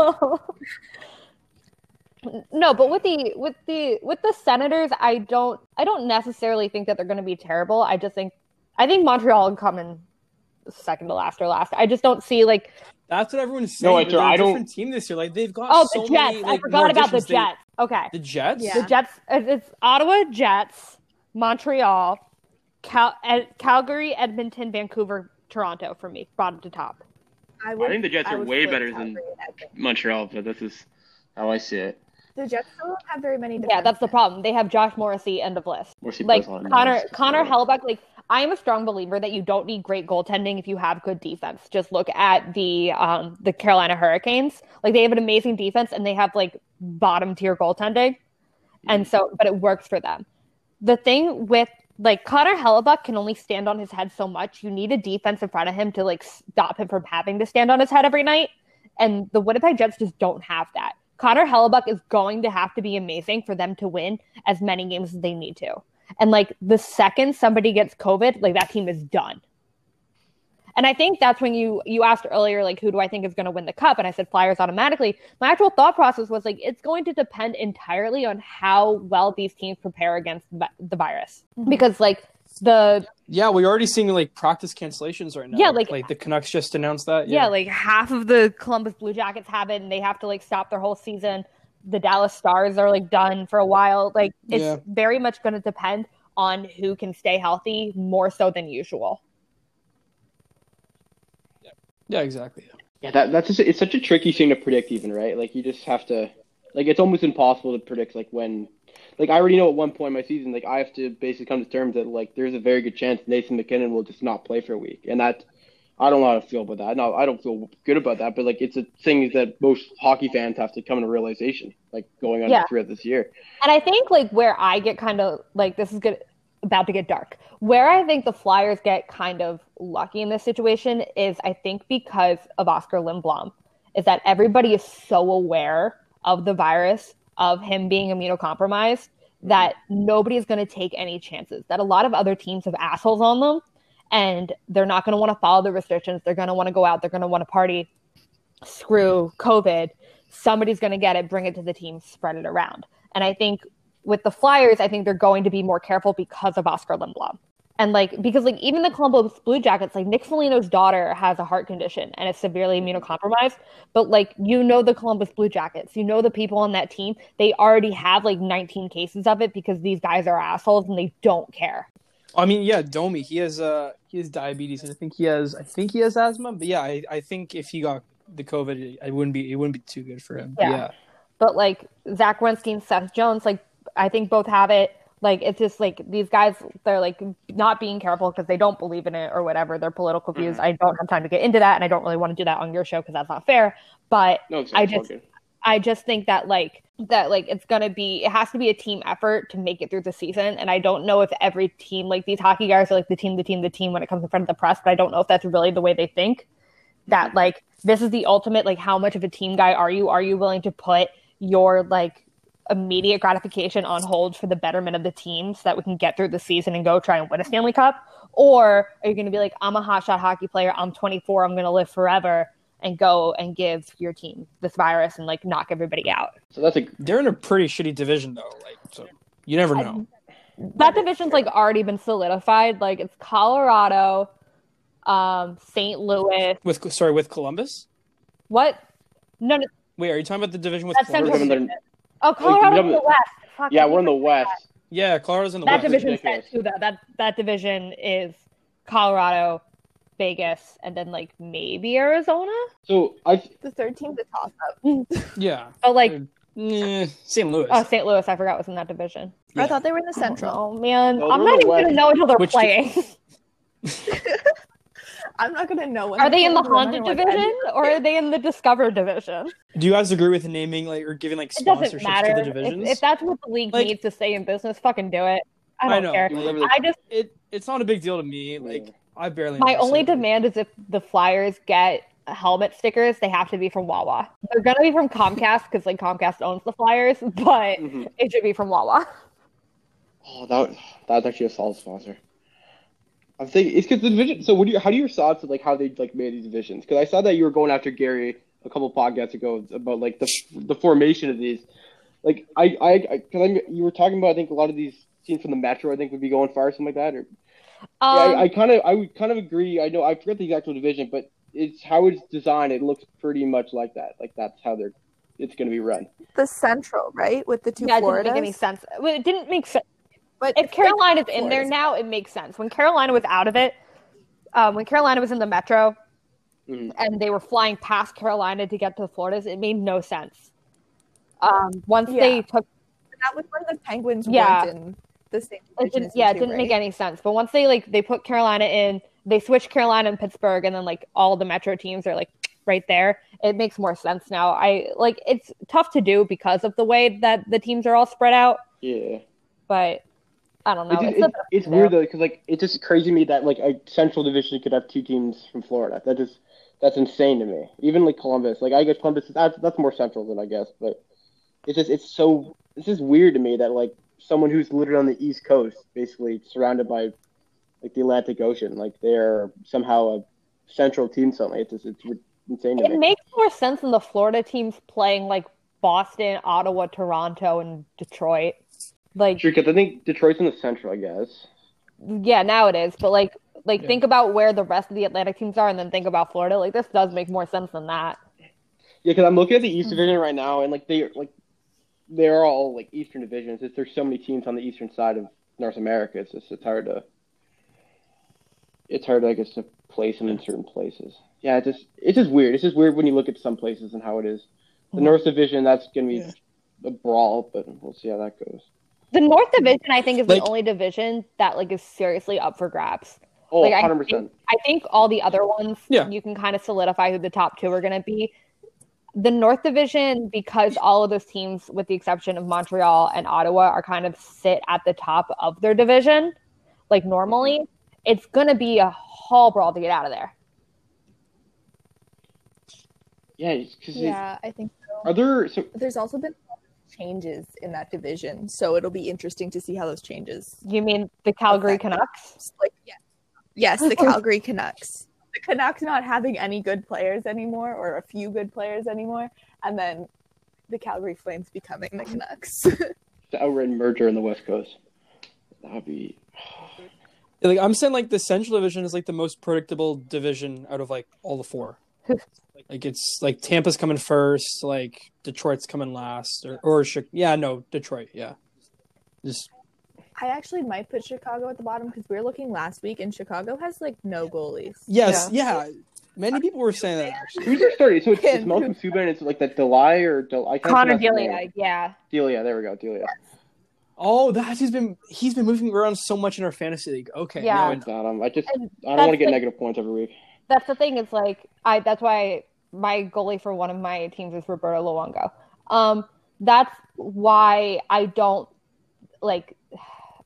no, but with the with the with the Senators, I don't I don't necessarily think that they're going to be terrible. I just think I think Montreal will come in second to last or last. I just don't see like That's what everyone's saying. No, but Hector, they're a I don't- different team this year. Like they've got oh so the Jets. many, I forgot about the additions. They- Jets. Okay, The Jets. Yeah. the Jets. It's it's Ottawa Jets, Montreal, Cal- Calgary, Edmonton, Vancouver, Toronto for me, bottom to top. I, would, think the Jets I are way better than- Calgary and Edmonton. Montreal, but this is how I see it. The Jets don't have very many. Yeah, that's the problem. They have Josh Morrissey, end of list. Morrissey Like plays a lot of Connor minutes. Connor Hellebuyck, like I am a strong believer that you don't need great goaltending if you have good defense. Just look at the um the Carolina Hurricanes. Like they have an amazing defense and they have like bottom tier goaltending. And so but it works for them. The thing with like Connor Hellebuyck can only stand on his head so much. You need a defense in front of him to like stop him from having to stand on his head every night. And the Winnipeg Jets just don't have that. Connor Hellebuyck is going to have to be amazing for them to win as many games as they need to. And like the second somebody gets COVID, like that team is done. And I think that's when you you asked earlier, like who do I think is going to win the cup? And I said Flyers automatically. My actual thought process was like it's going to depend entirely on how well these teams prepare against the virus, mm-hmm. because like the Yeah, we're already seeing like practice cancellations right now. Yeah, like- like the Canucks just announced that. yeah. like half of the Columbus Blue Jackets have it, and they have to like stop their whole season. The Dallas Stars are like done for a while. Like it's Yeah. very much going to depend on who can stay healthy more so than usual. yeah, exactly. Yeah, that that's just it's such a tricky thing to predict, even right? Like you just have to, like it's almost impossible to predict. Like when, like I already know at one point in my season, like I have to basically come to terms that like there's a very good chance Nathan MacKinnon will just not play for a week, and that I don't know how to feel about that. No, I don't feel good about that, but like it's a thing that most hockey fans have to come to realization, like going on Yeah. throughout this year. And I think like where I get kind of like this is good about to get dark. Where I think the Flyers get kind of lucky in this situation is I think because of Oskar Lindblom is that everybody is so aware of the virus of him being immunocompromised that nobody is going to take any chances. That a lot of other teams have assholes on them and they're not going to want to follow the restrictions. They're going to want to go out, they're going to want to party. Screw COVID. Somebody's going to get it, bring it to the team, spread it around. And I think with the Flyers, I think they're going to be more careful because of Oskar Lindblom. And like because like even the Columbus Blue Jackets, like Nick Foligno's daughter has a heart condition and is severely immunocompromised. But like you know the Columbus Blue Jackets, you know the people on that team, they already have like 19 cases of it because these guys are assholes and they don't care. I mean, yeah, Domi, he has uh he has diabetes and I think he has I think he has asthma, but yeah, I, I think if he got the COVID, it wouldn't be it wouldn't be too good for him. Yeah. yeah. But like Zach Werenski, Seth Jones, like I think both have it. Like it's just like these guys, they're like not being careful because they don't believe in it or whatever. Their political views. Mm-hmm. I don't have time to get into that, and I don't really want to do that on your show because that's not fair. But No, I just- good. I just think that like that like it's gonna be it has to be a team effort to make it through the season. And I don't know if every team like these hockey guys are like the team, the team, the team when it comes in front of the press, but I don't know if that's really the way they think. that mm-hmm. like this is the ultimate like how much of a team guy are you? Are you willing to put your like immediate gratification on hold for the betterment of the team so that we can get through the season and go try and win a Stanley Cup? Or are you going to be like, I'm a hotshot hockey player, I'm 24, I'm going to live forever and go and give your team this virus and like knock everybody out? So that's a They're in a pretty shitty division though. Like so you never know. That division's like already been solidified. Like it's Colorado, um, St. Louis. With sorry, with Columbus? What? No, no. Wait, are you talking about the division with That's Columbus? Central in the- Oh, Colorado's in the West. Fuck, yeah, we're in the keep West. Yeah, Colorado's in the That West. division's ridiculous. bad too. Though that that division is Colorado, Vegas, and then like maybe Arizona. So I The third team's a toss up. Yeah. But like, Eh, St. Louis. oh, St. Louis, I forgot was in that division. I thought they were in the Central. Oh man, No, I'm not in the even gonna know until they're Which di- playing. I'm not gonna know when are they in the playing, haunted not gonna division or are they in the discover division? Do you guys agree with naming like or giving like It sponsorships matter. to the divisions? if that's what the league Like- needs to stay in business, fucking do it. I I don't know. care. do I just it it's not a big deal to me. Like I barely. my notice only it. demand is if the Flyers get helmet stickers, they have to be from Wawa. They're gonna be from Comcast because like Comcast owns the Flyers, but Mhm. it should be from Wawa. Oh, that that's actually a solid sponsor. I'm thinking it's because the division. So, what do you? How do your thoughts of like how they like made these divisions? Because I saw that you were going after Gary a couple podcasts ago about like the the formation of these. Like I I because I'm you were talking about I think a lot of these teams from the Metro I think would be going far or something like that. Or Um, yeah, I, I kind of I would kind of agree. I know I forget the exact division, but it's how it's designed. It looks pretty much like that. Like that's how they're it's going to be run. The Central, right, with the two yeah, it didn't make any sense. Well, it didn't make sense. But If Carolina's in there now, it makes sense. When Carolina was out of it, um, when Carolina was in the Metro, Mhm. and they were flying past Carolina to get to the Floridas, it made no sense. Um, once they took that was when the Penguins Yeah. weren't in the same it didn't, yeah, it didn't make any sense. But once they like they put Carolina in, they switched Carolina and Pittsburgh, and then like all the Metro teams are like right there. It makes more sense now. I like it's tough to do because of the way that the teams are all spread out, Yeah. but I don't know. It's, It's, it's, best it's to weird though because like it's just crazy to me that like a central division could have two teams from Florida. That just that's insane to me. Even like Columbus, like I guess Columbus is that's that's more central than I guess, but it's just it's so it's just weird to me that like someone who's literally on the East Coast, basically surrounded by like the Atlantic Ocean, like they're somehow a central team. Suddenly, it's just it's insane to me. It me. makes more sense than the Florida teams playing like Boston, Ottawa, Toronto, and Detroit. Like, Sure, because I think Detroit's in the Central, I guess. yeah, now it is. But like, like Yeah. think about where the rest of the Atlantic teams are, and then think about Florida. Like, this does make more sense than that. Yeah, because I'm looking at the Mm-hmm. East Division right now, and like they like they're all like Eastern divisions. It's, there's so many teams on the Eastern side of North America. It's just it's hard to it's hard, I guess, to place them in certain places. Yeah, it's just it's just weird. It's just weird when you look at some places and how it is. The Mhm. North Division, that's gonna be Yeah. a brawl, but we'll see how that goes. The North Division, I think, is Like- the only division that like is seriously up for grabs. Oh, Like, I 100 percent. I think all the other ones, Yeah. you can kind of solidify who the top two are going to be. The North Division, because all of those teams, with the exception of Montreal and Ottawa, are kind of sit at the top of their division, like normally, it's going to be a hall brawl to get out of there. Yeah, because Yeah, I think so. are there some There's also been changes in that division, so it'll be interesting to see how those changes. You mean the Calgary Okay. Canucks? Like, yeah. yes, the Calgary Canucks. The Canucks not having any good players anymore, or a few good players anymore, and then the Calgary Flames becoming the Canucks. the outright merger in the West Coast? That would be Like I'm saying, like the Central Division is like the most predictable division out of like all the four. like it's like Tampa's coming first, like Detroit's coming last, or or yeah, no, Detroit, yeah. Just I actually might put Chicago at the bottom because we were looking last week, and Chicago has like no goalies. yes, yeah. Many people were saying that actually. who's their starter? So it's, it's Malcolm Subban. It's like that Delay or Del- I can't Connor Delia, yeah. Delia, there we go, Delia. Oh, that's he's been he's been moving around so much in our fantasy league. Okay, Yeah. now I It's not, I just And I don't want to get like- negative points every week. That's the thing. It's like I. That's why my goalie for one of my teams is Roberto Luongo. Um, that's why I don't like.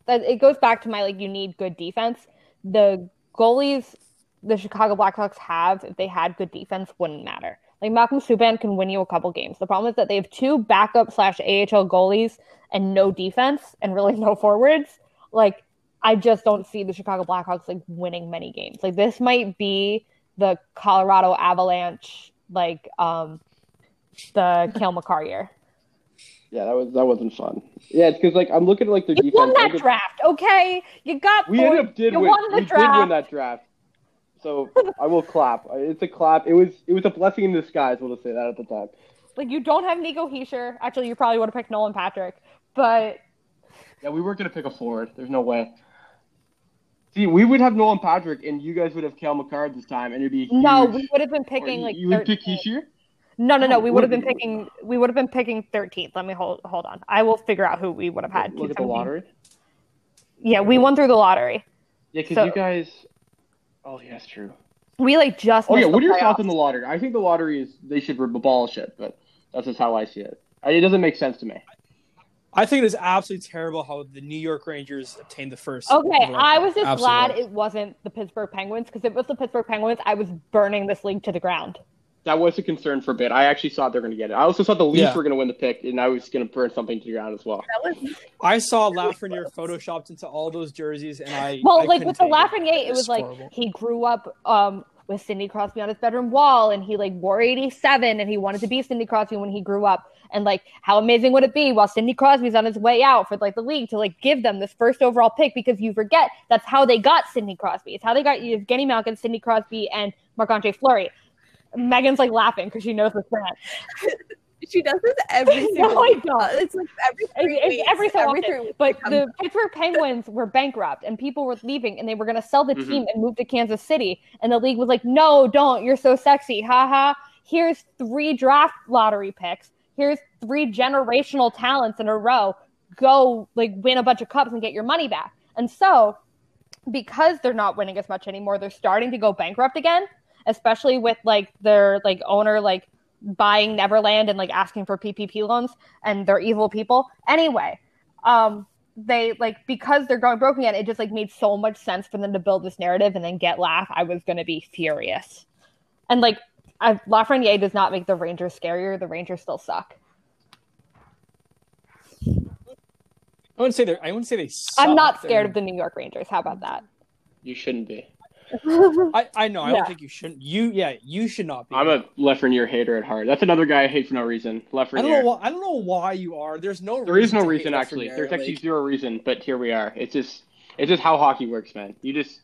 It goes back to my like. You need good defense. The goalies the Chicago Blackhawks have if they had good defense wouldn't matter. Like Malcolm Subban can win you a couple games. The problem is that they have two backup slash AHL goalies and no defense and really no forwards. Like I just don't see the Chicago Blackhawks like winning many games. Like this might be the Colorado Avalanche, like um the Cale Makar year. Yeah, that was that wasn't fun. Yeah, it's because like I'm looking at like the You defense. won that look draft, okay? You got We ended up did you win. won the we did draft. win that draft. So I will clap. It's a clap. It was it was a blessing in disguise. We'll just say that at the time. Like you don't have Nico Hischier. Actually, you probably would have picked Nolan Patrick, but Yeah, we weren't gonna pick a forward. There's no way. See, we would have Nolan Patrick, and you guys would have Cale Makar this time, and it'd be no, we would have been picking like. you would pick 13th. Hischier. No, no, no. No, We would have been picking. We would have been picking thirteenth. Let me hold hold on. I will figure out who we would have had. Look at the lottery. Yeah, we won through the lottery. Yeah, because So- you guys. Oh yeah, that's true. We like just. Oh yeah, what are your thoughts on the lottery? I think the lottery is they should abolish it, but that's just how I see it. It doesn't make sense to me. I think it is absolutely terrible how the New York Rangers obtained the first. Okay, overall I was just Absolutely. glad it wasn't the Pittsburgh Penguins because if it was the Pittsburgh Penguins, I was burning this league to the ground. That was a concern for a bit. I actually thought they were going to get it. I also thought the Leafs Yeah. were going to win the pick, and I was going to burn something to the ground as well. Was I saw Lafreniere photoshopped into all those jerseys, and I Well, I like with the take Lafreniere, it It's was like he grew up um with Sidney Crosby on his bedroom wall, and he like wore eighty seven, and he wanted to be Sidney Crosby when he grew up. And like, how amazing would it be while Sidney Crosby's on his way out for like the league to like give them this first overall pick because you forget that's how they got Sidney Crosby. It's how they got Evgeny Malkin, Sidney Crosby, and Marc Andre Fleury. Megan's like laughing because she knows this man. she does this every No, single I week. don't. It's like every three It's, it's every so often. three weeks But the up. Pittsburgh Penguins were bankrupt and people were leaving and they were going to sell the Mhm. team and move to Kansas City. And the league was like, no, don't. You're so sexy. Ha ha. Here's three draft lottery picks. Here's three generational talents in a row. Go like win a bunch of cups and get your money back. And so, because they're not winning as much anymore, they're starting to go bankrupt again, especially with like their like owner like buying Neverland and like asking for PPP loans and they're evil people. Anyway, um they like because they're going broke again, it just like made so much sense for them to build this narrative and then get laugh. I was gonna be furious. And like I, Lafreniere does not make the Rangers scarier. The Rangers still suck. I wouldn't say they. I wouldn't say they. Suck. I'm not scared They're- of the New York Rangers. How about that? You shouldn't be. I, I know. I Yeah. don't think you shouldn't. You yeah. You should not be. I'm a Lafreniere hater at heart. That's another guy I hate for no reason. Lafreniere. I don't know. Why, I don't know why you are. There's no. Reason There is no to reason actually. Lafreniere, There's actually like- zero reason, but here we are. It's just it's just how hockey works, man. You just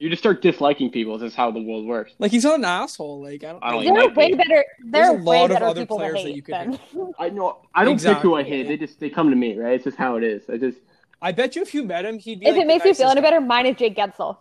you just start disliking people. This is how the world works. Like he's not an asshole. Like I don't. I don't They're way be. better. They're a lot way of other people to players that you could I know I don't pick who I Exactly. hate. They just they come to me, right? It's just how it is. I just I bet you if you met him, he'd be. If like, it makes you feel any better, mine is Jake Guentzel.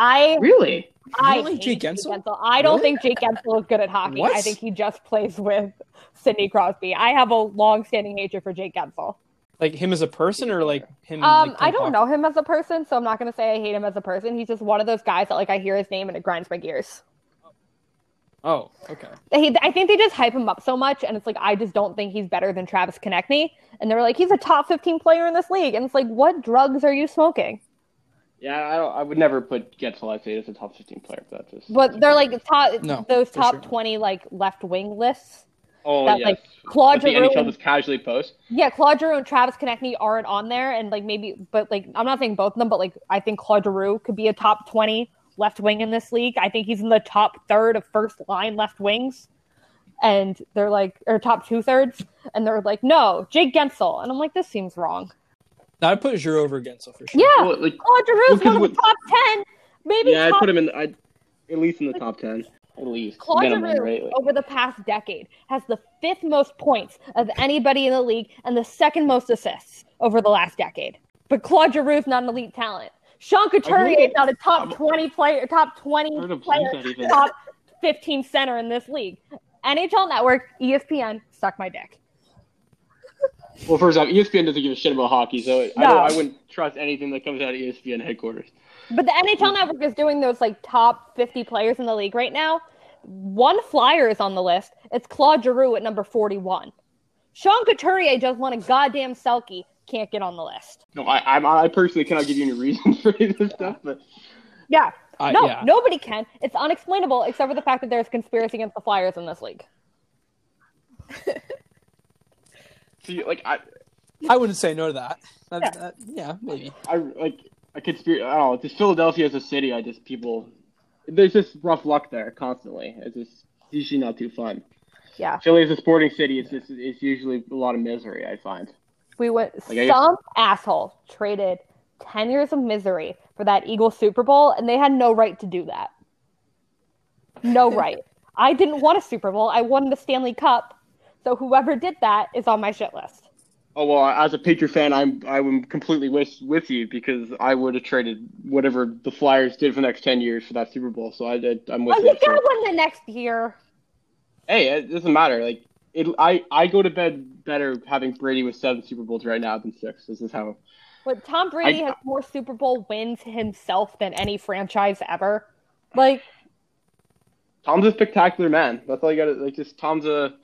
I really I don't like hate Jake Guentzel? I don't Really? think Jake Guentzel is good at hockey. What? I think he just plays with Sidney Crosby. I have a long-standing hatred for Jake Guentzel. Like him as a person, or like him. Um, like, I don't hockey? know him as a person, so I'm not gonna say I hate him as a person. He's just one of those guys that like I hear his name and it grinds my gears. Oh, okay. He, I think they just hype him up so much, and it's like I just don't think he's better than Travis Konecny. And they're like, he's a top 15 player in this league, and it's like, what drugs are you smoking? Yeah. I don't, I would never put Guentzel I'd say as a top 15 player, but that's just But they're like top No, those top sure. 20 like left wing lists. oh that, yes. like, Claude That the Giroux NHL just casually post. Yeah, Claude Giroux and Travis Konecny aren't on there, and like maybe, but like I'm not saying both of them, but like I think Claude Giroux could be a top 20 left wing in this league. I think he's in the top third of first line left wings, and they're like or top two thirds, and they're like no Jake Guentzel, and I'm like this seems wrong. Now I'd put Giroux over Guentzel for sure. Yeah, Well, like oh, Claude Giroux's Well, 'cause one of the top 10, maybe yeah, I'd put him in. I'd at least in the top 10. At least Claude Giroux right? Like, over the past decade has the fifth most points of anybody in the league and the second most assists over the last decade. But Claude Giroux is not an elite talent. Sean Couturier is not a top I'm- twenty player, top twenty player, say that even. top fifteen center in this league. NHL Network, ESPN, suck my dick. Well, first off, ESPN doesn't give a shit about hockey, so I, No. don't, I wouldn't trust anything that comes out of ESPN headquarters. But the NHL Network is doing those like top fifty players in the league right now. One flyer is on the list. It's Claude Giroux at number forty-one. Sean Couturier just won a goddamn Selke. Can't get on the list. No, I, I, I personally cannot give you any reason for any of this stuff, but Yeah. Uh, no, yeah. nobody can. It's unexplainable except for the fact that there's conspiracy against the Flyers in this league. See, like I, I wouldn't say no to that. That- Yeah. that- yeah, maybe. I like a conspiracy. I don't know. Just Philadelphia as a city, I just people. There's just rough luck there constantly. It's just usually not too fun. Yeah. Philly as a sporting city, it's just it's usually a lot of misery. I find. We went Like, I guess- some asshole traded ten years of misery for that Eagle Super Bowl, and they had no right to do that. No right. I didn't want a Super Bowl. I won the Stanley Cup. So whoever did that is on my shit list. Oh well, as a Patriot fan, I'm I'm completely with with you because I would have traded whatever the Flyers did for the next ten years for that Super Bowl. So I, I I'm with Oh, you. you gotta So- win the next year. Hey, it doesn't matter. Like it, I I go to bed better having Brady with seven Super Bowls right now than six. This is how. But Tom Brady I- has more Super Bowl wins himself than any franchise ever. Like, Tom's a spectacular man. That's all you got. to Like just Tom's a.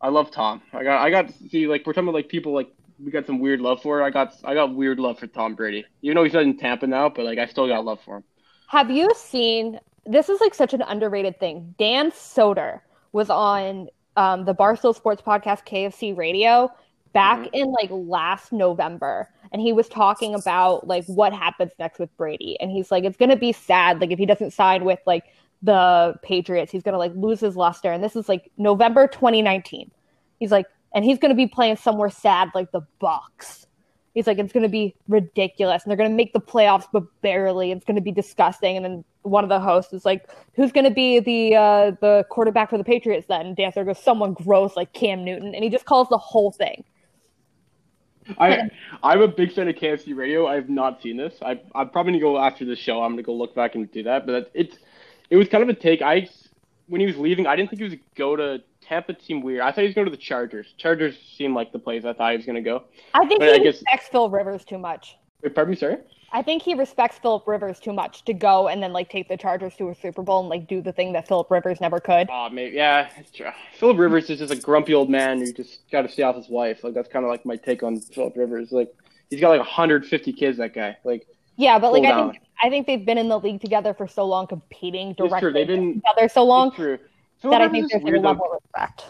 I love Tom. I got I got see like we're talking about like people like we got some weird love for. I got I got weird love for Tom Brady. Even though he's not in Tampa now, but like I still got love for him. have you seen? This is like such an underrated thing. Dan Soder was on um, the Barstool Sports Podcast KFC Radio back Mhm. in like last November, and he was talking about like what happens next with Brady, and he's like, it's gonna be sad, like if he doesn't sign with like the Patriots, he's gonna like lose his luster, and this is like November 2019. He's like, and he's gonna be playing somewhere sad like the Bucks. He's like, it's gonna be ridiculous, and they're gonna make the playoffs, but barely. It's gonna be disgusting. And then one of the hosts is like, who's gonna be the uh, the quarterback for the Patriots then? And Dan Soder goes, someone gross like Cam Newton, and he just calls the whole thing. I I'm a big fan of KFC Radio. I have not seen this. I I'm probably gonna go after the show. I'm gonna go look back and do that. But it- it's it was kind of a take. I when he was leaving, I didn't think he was go to Tampa. Seemed weird. I thought he was going to the Chargers. Chargers seemed like the place I thought he was gonna go. I think But he I guess- respects Phil Rivers too much. Wait, pardon me, sorry. I think he respects Philip Rivers too much to go and then like take the Chargers to a Super Bowl and like do the thing that Philip Rivers never could. Oh, maybe yeah. It's true. Philip Rivers is just a grumpy old man who just got to stay off his wife. Like that's kind of like my take on Philip Rivers. Like he's got like 150 kids. That guy. Like Yeah, but like Cool I think I think they've been in the league together for so long, competing directly They've been- other so long true. Philip that I think there's a level of respect.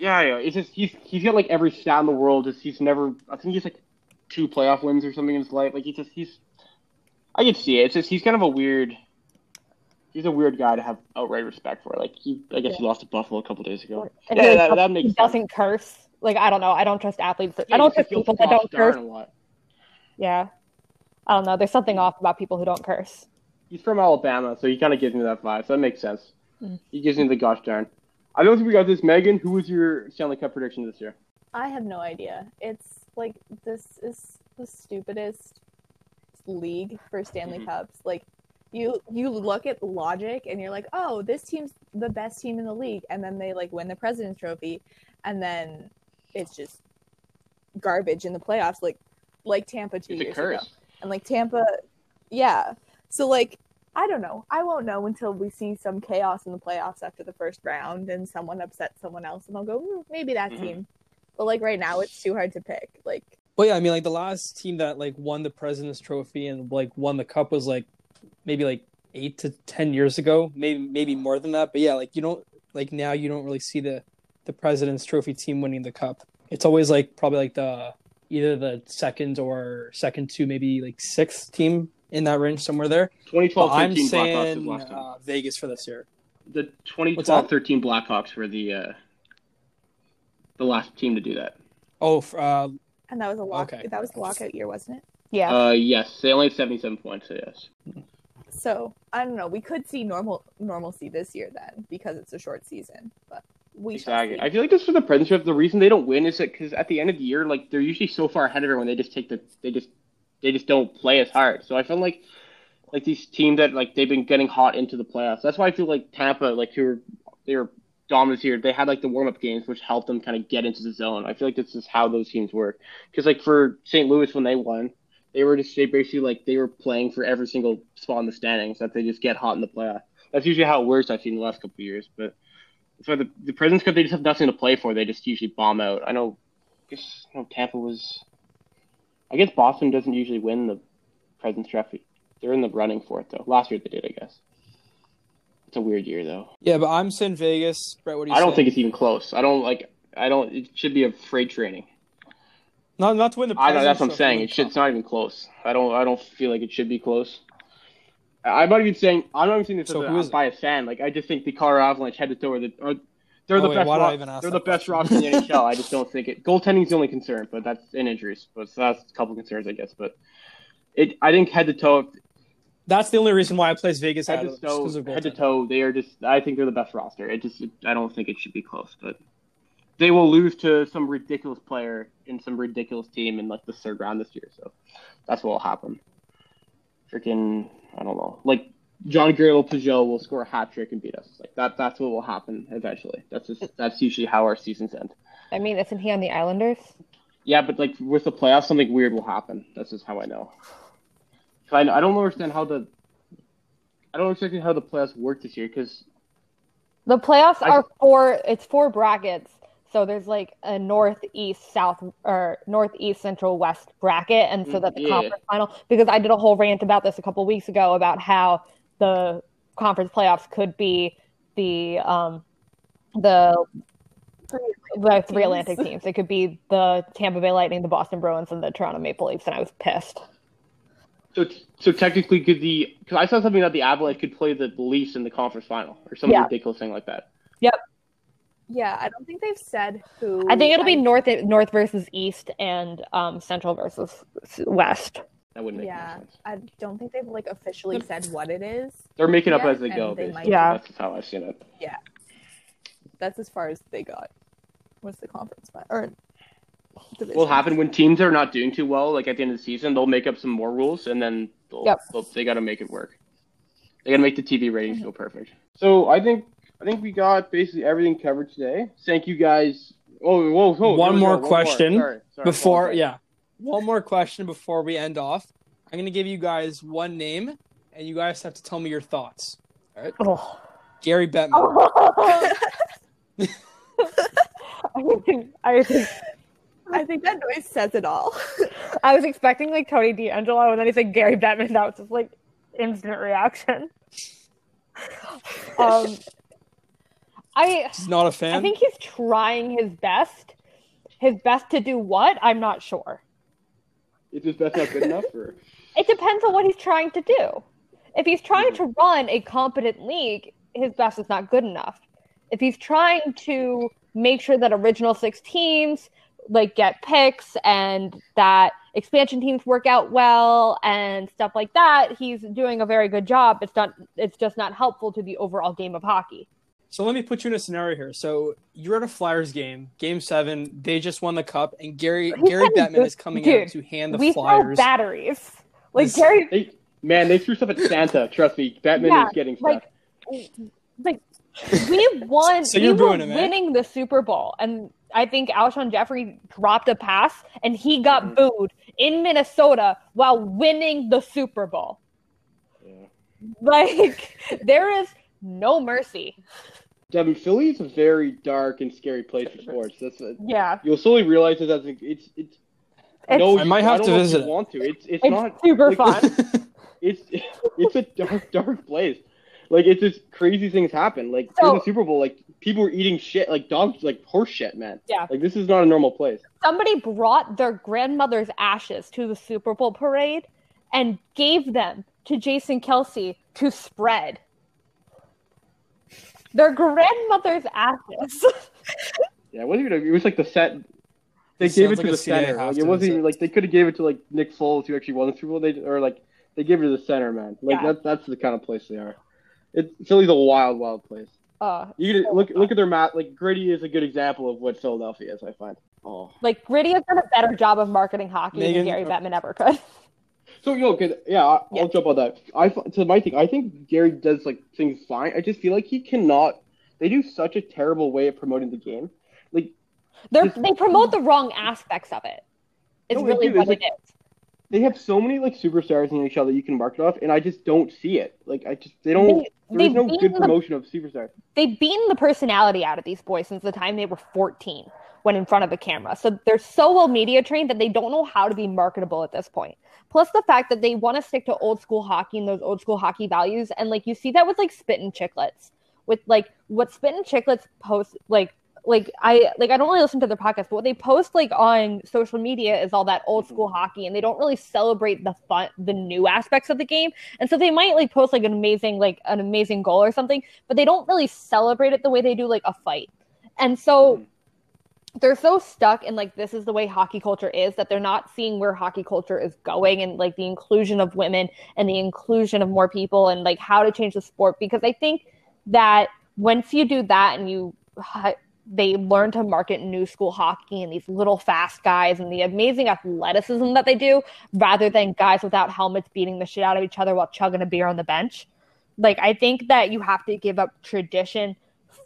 Yeah, yeah. It's just he's he's got like every stat in the world. Just he's never. I think he's like two playoff wins or something in his life. Like he's just he's. I can see it. It's just he's kind of a weird. He's a weird guy to have outright respect for. Like he, I guess he lost to Buffalo a couple days ago. And Yeah, he, that, that he makes sense. doesn't curse. Like I don't know. I don't trust athletes. That, Yeah, I don't trust people that don't curse. a lot. Yeah, I don't know. There's something off about people who don't curse. He's from Alabama, so he kind of gives me that vibe. So that makes sense. Mm. He gives me the gosh darn. I don't think we got this. Megan, who was your Stanley Cup prediction this year? I have no idea. It's like this is the stupidest league for Stanley Mhm. Cups. Like you you look at logic and you're like, "Oh, this team's the best team in the league." And then they like win the President's Trophy and then it's just garbage in the playoffs like like Tampa 2 It's a years curse. ago. And like Tampa yeah. So like I don't know. I won't know until we see some chaos in the playoffs after the first round and someone upsets someone else and I'll go, "Hmm, maybe that Mhm. team. But like right now it's too hard to pick. Like Well, yeah, I mean, like the last team that like won the President's Trophy and like won the cup was like maybe like eight to ten years ago, maybe maybe more than that. But yeah, like you don't like now you don't really see the the President's Trophy team winning the cup. It's always like probably like the either the second or second to maybe like sixth team in that range somewhere there. But 2012 I'm 13 Blackhawks saying last uh, Vegas for this year. The 2012 13 Blackhawks were the uh, the last team to do that. Oh, f- uh, and that was a lock Okay. that was the lockout year, wasn't it? Yeah. Uh, yes, they only had 77 points. So yes. So I don't know. We could see normal normalcy this year then because it's a short season. But we Exactly. I feel like this for the Trophy. The reason they don't win is that because at the end of the year, like they're usually so far ahead of everyone, they just take the they just they just don't play as hard. So I feel like like these teams that like they've been getting hot into the playoffs. That's why I feel like Tampa, like who were they were dominant here. They had like the warm up games, which helped them kind of get into the zone. I feel like this is how those teams work. Because like for St. Louis when they won, they were just they basically like they were playing for every single spot in the standings. That they just get hot in the playoff. That's usually how it works. I've seen the last couple of years, but. Why the, the Presidents Cup they just have nothing to play for. They just usually bomb out. I know. I guess you know, Tampa was. I guess Boston doesn't usually win the Presidents Trophy. They're in the running for it though. Last year they did, I guess. It's a weird year though. Yeah, but I'm saying Vegas. Brett, what do you I don't think it's even close. I don't like. I don't. It should be a freight training. not not to win the. I know that's what I'm saying. It should, it's not even close. I don't. I don't feel like it should be close. I'm not even saying. I'm not even saying this So as a it? biased fan. Like I just think the Colorado Avalanche head to toe are the. Are, they're Oh, the wait, best. why did I even ask they're the best roster in the NHL. I just don't think it. Goaltending's the only concern, but that's in injuries. But so that's a couple concerns, I guess. But it. I think head to toe. That's the only reason why I place Vegas Head to of it, just 'cause toe. Head to toe. They are just. I think they're the best roster. It just. I don't think it should be close, but. They will lose to some ridiculous player in some ridiculous team in like the third round this year, so that's what will happen. Freaking, I don't know. Like Jean-Gabriel Pageau will score a hat trick and beat us. Like that. That's what will happen eventually. That's just hmm. that's usually how our seasons end. I mean, isn't he on the Islanders? Yeah, but like with the playoffs, something weird will happen. That's just how I know. I, I don't understand how the I don't understand how the playoffs work this year because The playoffs I- are four. It's four brackets. So there's like a northeast, south, or northeast, central, west bracket, and so Mm, that the yeah. conference final. Because I did a whole rant about this a couple weeks ago about how the conference playoffs could be the um the the three Atlantic teams. It could be the Tampa Bay Lightning, the Boston Bruins, and the Toronto Maple Leafs, and I was pissed. so so technically could the because I saw something that the Avalanche could play the Leafs in the conference final or some Yeah. ridiculous thing like that. Yeah, I don't think they've said who. I think it'll be north north versus east and um central versus west. That wouldn't make Yeah, any sense. I don't think they've like officially said what it is. They're making up as they go. they might- Yeah. that's just how I've seen it. Yeah, that's as far as they got. What's the conference fi- or division. Will happen when teams are not doing too well? Like at the end of the season, they'll make up some more rules, and then they'll, Yep. they'll, they got to make it work. They got to make the TV ratings go perfect. So I think I think we got basically everything covered today. Thank you guys. Oh, whoa, whoa! One there we more go, question Sorry, sorry, Before, sorry. yeah, one more question before we end off. I'm gonna give you guys one name, and you guys have to tell me your thoughts. Oh. Gary Bettman. I think I think I think that noise says it all. I was expecting like Tony DeAngelo, and then he said Gary Bettman. That was just like instant reaction. Um, I He's not a fan. I think he's trying his best. His best to do what? I'm not sure. Is this best not good enough? Or It depends on what he's trying to do. If he's trying to run a competent league, his best is not good enough. If he's trying to make sure that original six teams like get picks and that expansion teams work out well and stuff like that, he's doing a very good job. It's not it's just not helpful to the overall game of hockey. So let me put you in a scenario here. So you're at a Flyers game, Game Seven. They just won the cup, and Gary He's Gary getting Bettman good- is coming dude, out to hand the we throw Flyers. batteries. Like This- Gary they, man, they threw stuff at Santa. Trust me, Bettman Yeah, is getting stuff. like like we won So we you're were booing him, winning the Super Bowl and I think Alshon Jeffery dropped a pass and he got Mhm. booed in Minnesota while winning the Super Bowl. Yeah. Like there is no mercy. Devin, Philly is a very dark and scary place for sports. That's a, Yeah. you'll slowly realize it as a, it's it's. It's, no, I you- might have don't to know if visit you. Want to? It's it's, it's not super like, fun. it's it's a dark dark place. Like it's just crazy things happen. Like So- in the Super Bowl, like people were eating shit, like dogs, like horse shit, man. Yeah. Like this is not a normal place. Somebody brought their grandmother's ashes to the Super Bowl parade and gave them to Jason Kelce to spread. Their grandmother's ashes. Yeah, it wasn't even. It was like the set. They It gave it to like the CIA center. Like, it wasn't even like they could have gave it to like Nick Foles, who actually won the Super Bowl. They or like they gave it to the center, man. Like Yeah. that, that's the kind of place they are. It Philly's a wild, wild place. Uh, You can look look at their map. Like Gritty is a good example of what Philadelphia is. I find. Oh, like Gritty has done a better job of marketing hockey Megan- than Gary Bettman ever could. so yo, cause, yeah, I, Yeah. I'll jump on that. I to my thing. I think Gary does like things fine. I just feel like he cannot. They do such a terrible way of promoting the game. Like They're, they promote the wrong aspects of it. It's No, really what it is. they have so many like superstars in NHL that you can market off, and I just don't see it. Like I just they don't. They- there is no good the- promotion of superstars. They've beaten the personality out of these boys since the time they were 14. When in front of a camera. So they're so well media trained that they don't know how to be marketable at this point. Plus the fact that they want to stick to old school hockey and those old school hockey values. And like you see that with like Spittin' Chiclets. with like what Spittin' Chiclets post like like I like I don't really listen to their podcast, but what they post like on social media is all that old school hockey, and they don't really celebrate the fun, the new aspects of the game. And so they might like post like an amazing like an amazing goal or something, but they don't really celebrate it the way they do like a fight. And so mm-hmm. They're so stuck in like this is the way hockey culture is that they're not seeing where hockey culture is going and like the inclusion of women and the inclusion of more people and like how to change the sport because I think that once you do that and you they learn to market new school hockey and these little fast guys and the amazing athleticism that they do rather than guys without helmets beating the shit out of each other while chugging a beer on the bench. Like I think that you have to give up tradition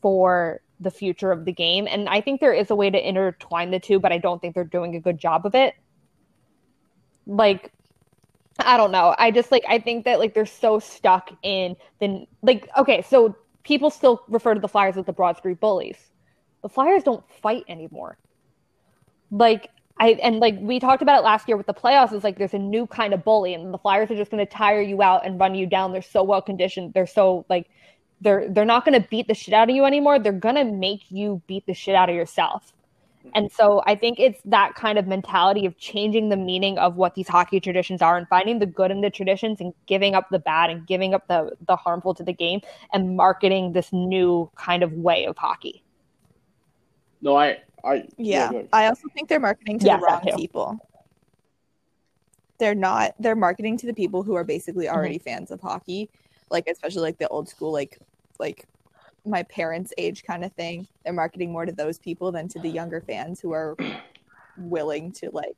for the future of the game and I think there is a way to intertwine the two but I don't think they're doing a good job of it. Like I don't know. I just like I think that like they're so stuck in the like okay, so people still refer to the Flyers as the Broad Street Bullies the Flyers don't fight anymore. Like I and like we talked about it last year with the playoffs is like there's a new kind of bully and the Flyers are just going to tire you out and run you down. They're so well conditioned. They're so like they're they're not going to beat the shit out of you anymore. They're going to make you beat the shit out of yourself. And so I think it's that kind of mentality of changing the meaning of what these hockey traditions are and finding the good in the traditions and giving up the bad and giving up the the harmful to the game and marketing this new kind of way of hockey. No, I, I. Yeah, I also think they're marketing to Yes, the wrong people. They're not. They're marketing to the people who are basically Mm-hmm. already fans of hockey, like especially like the old school, like like my parents' age kind of thing. They're marketing more to those people than to the younger fans who are willing to like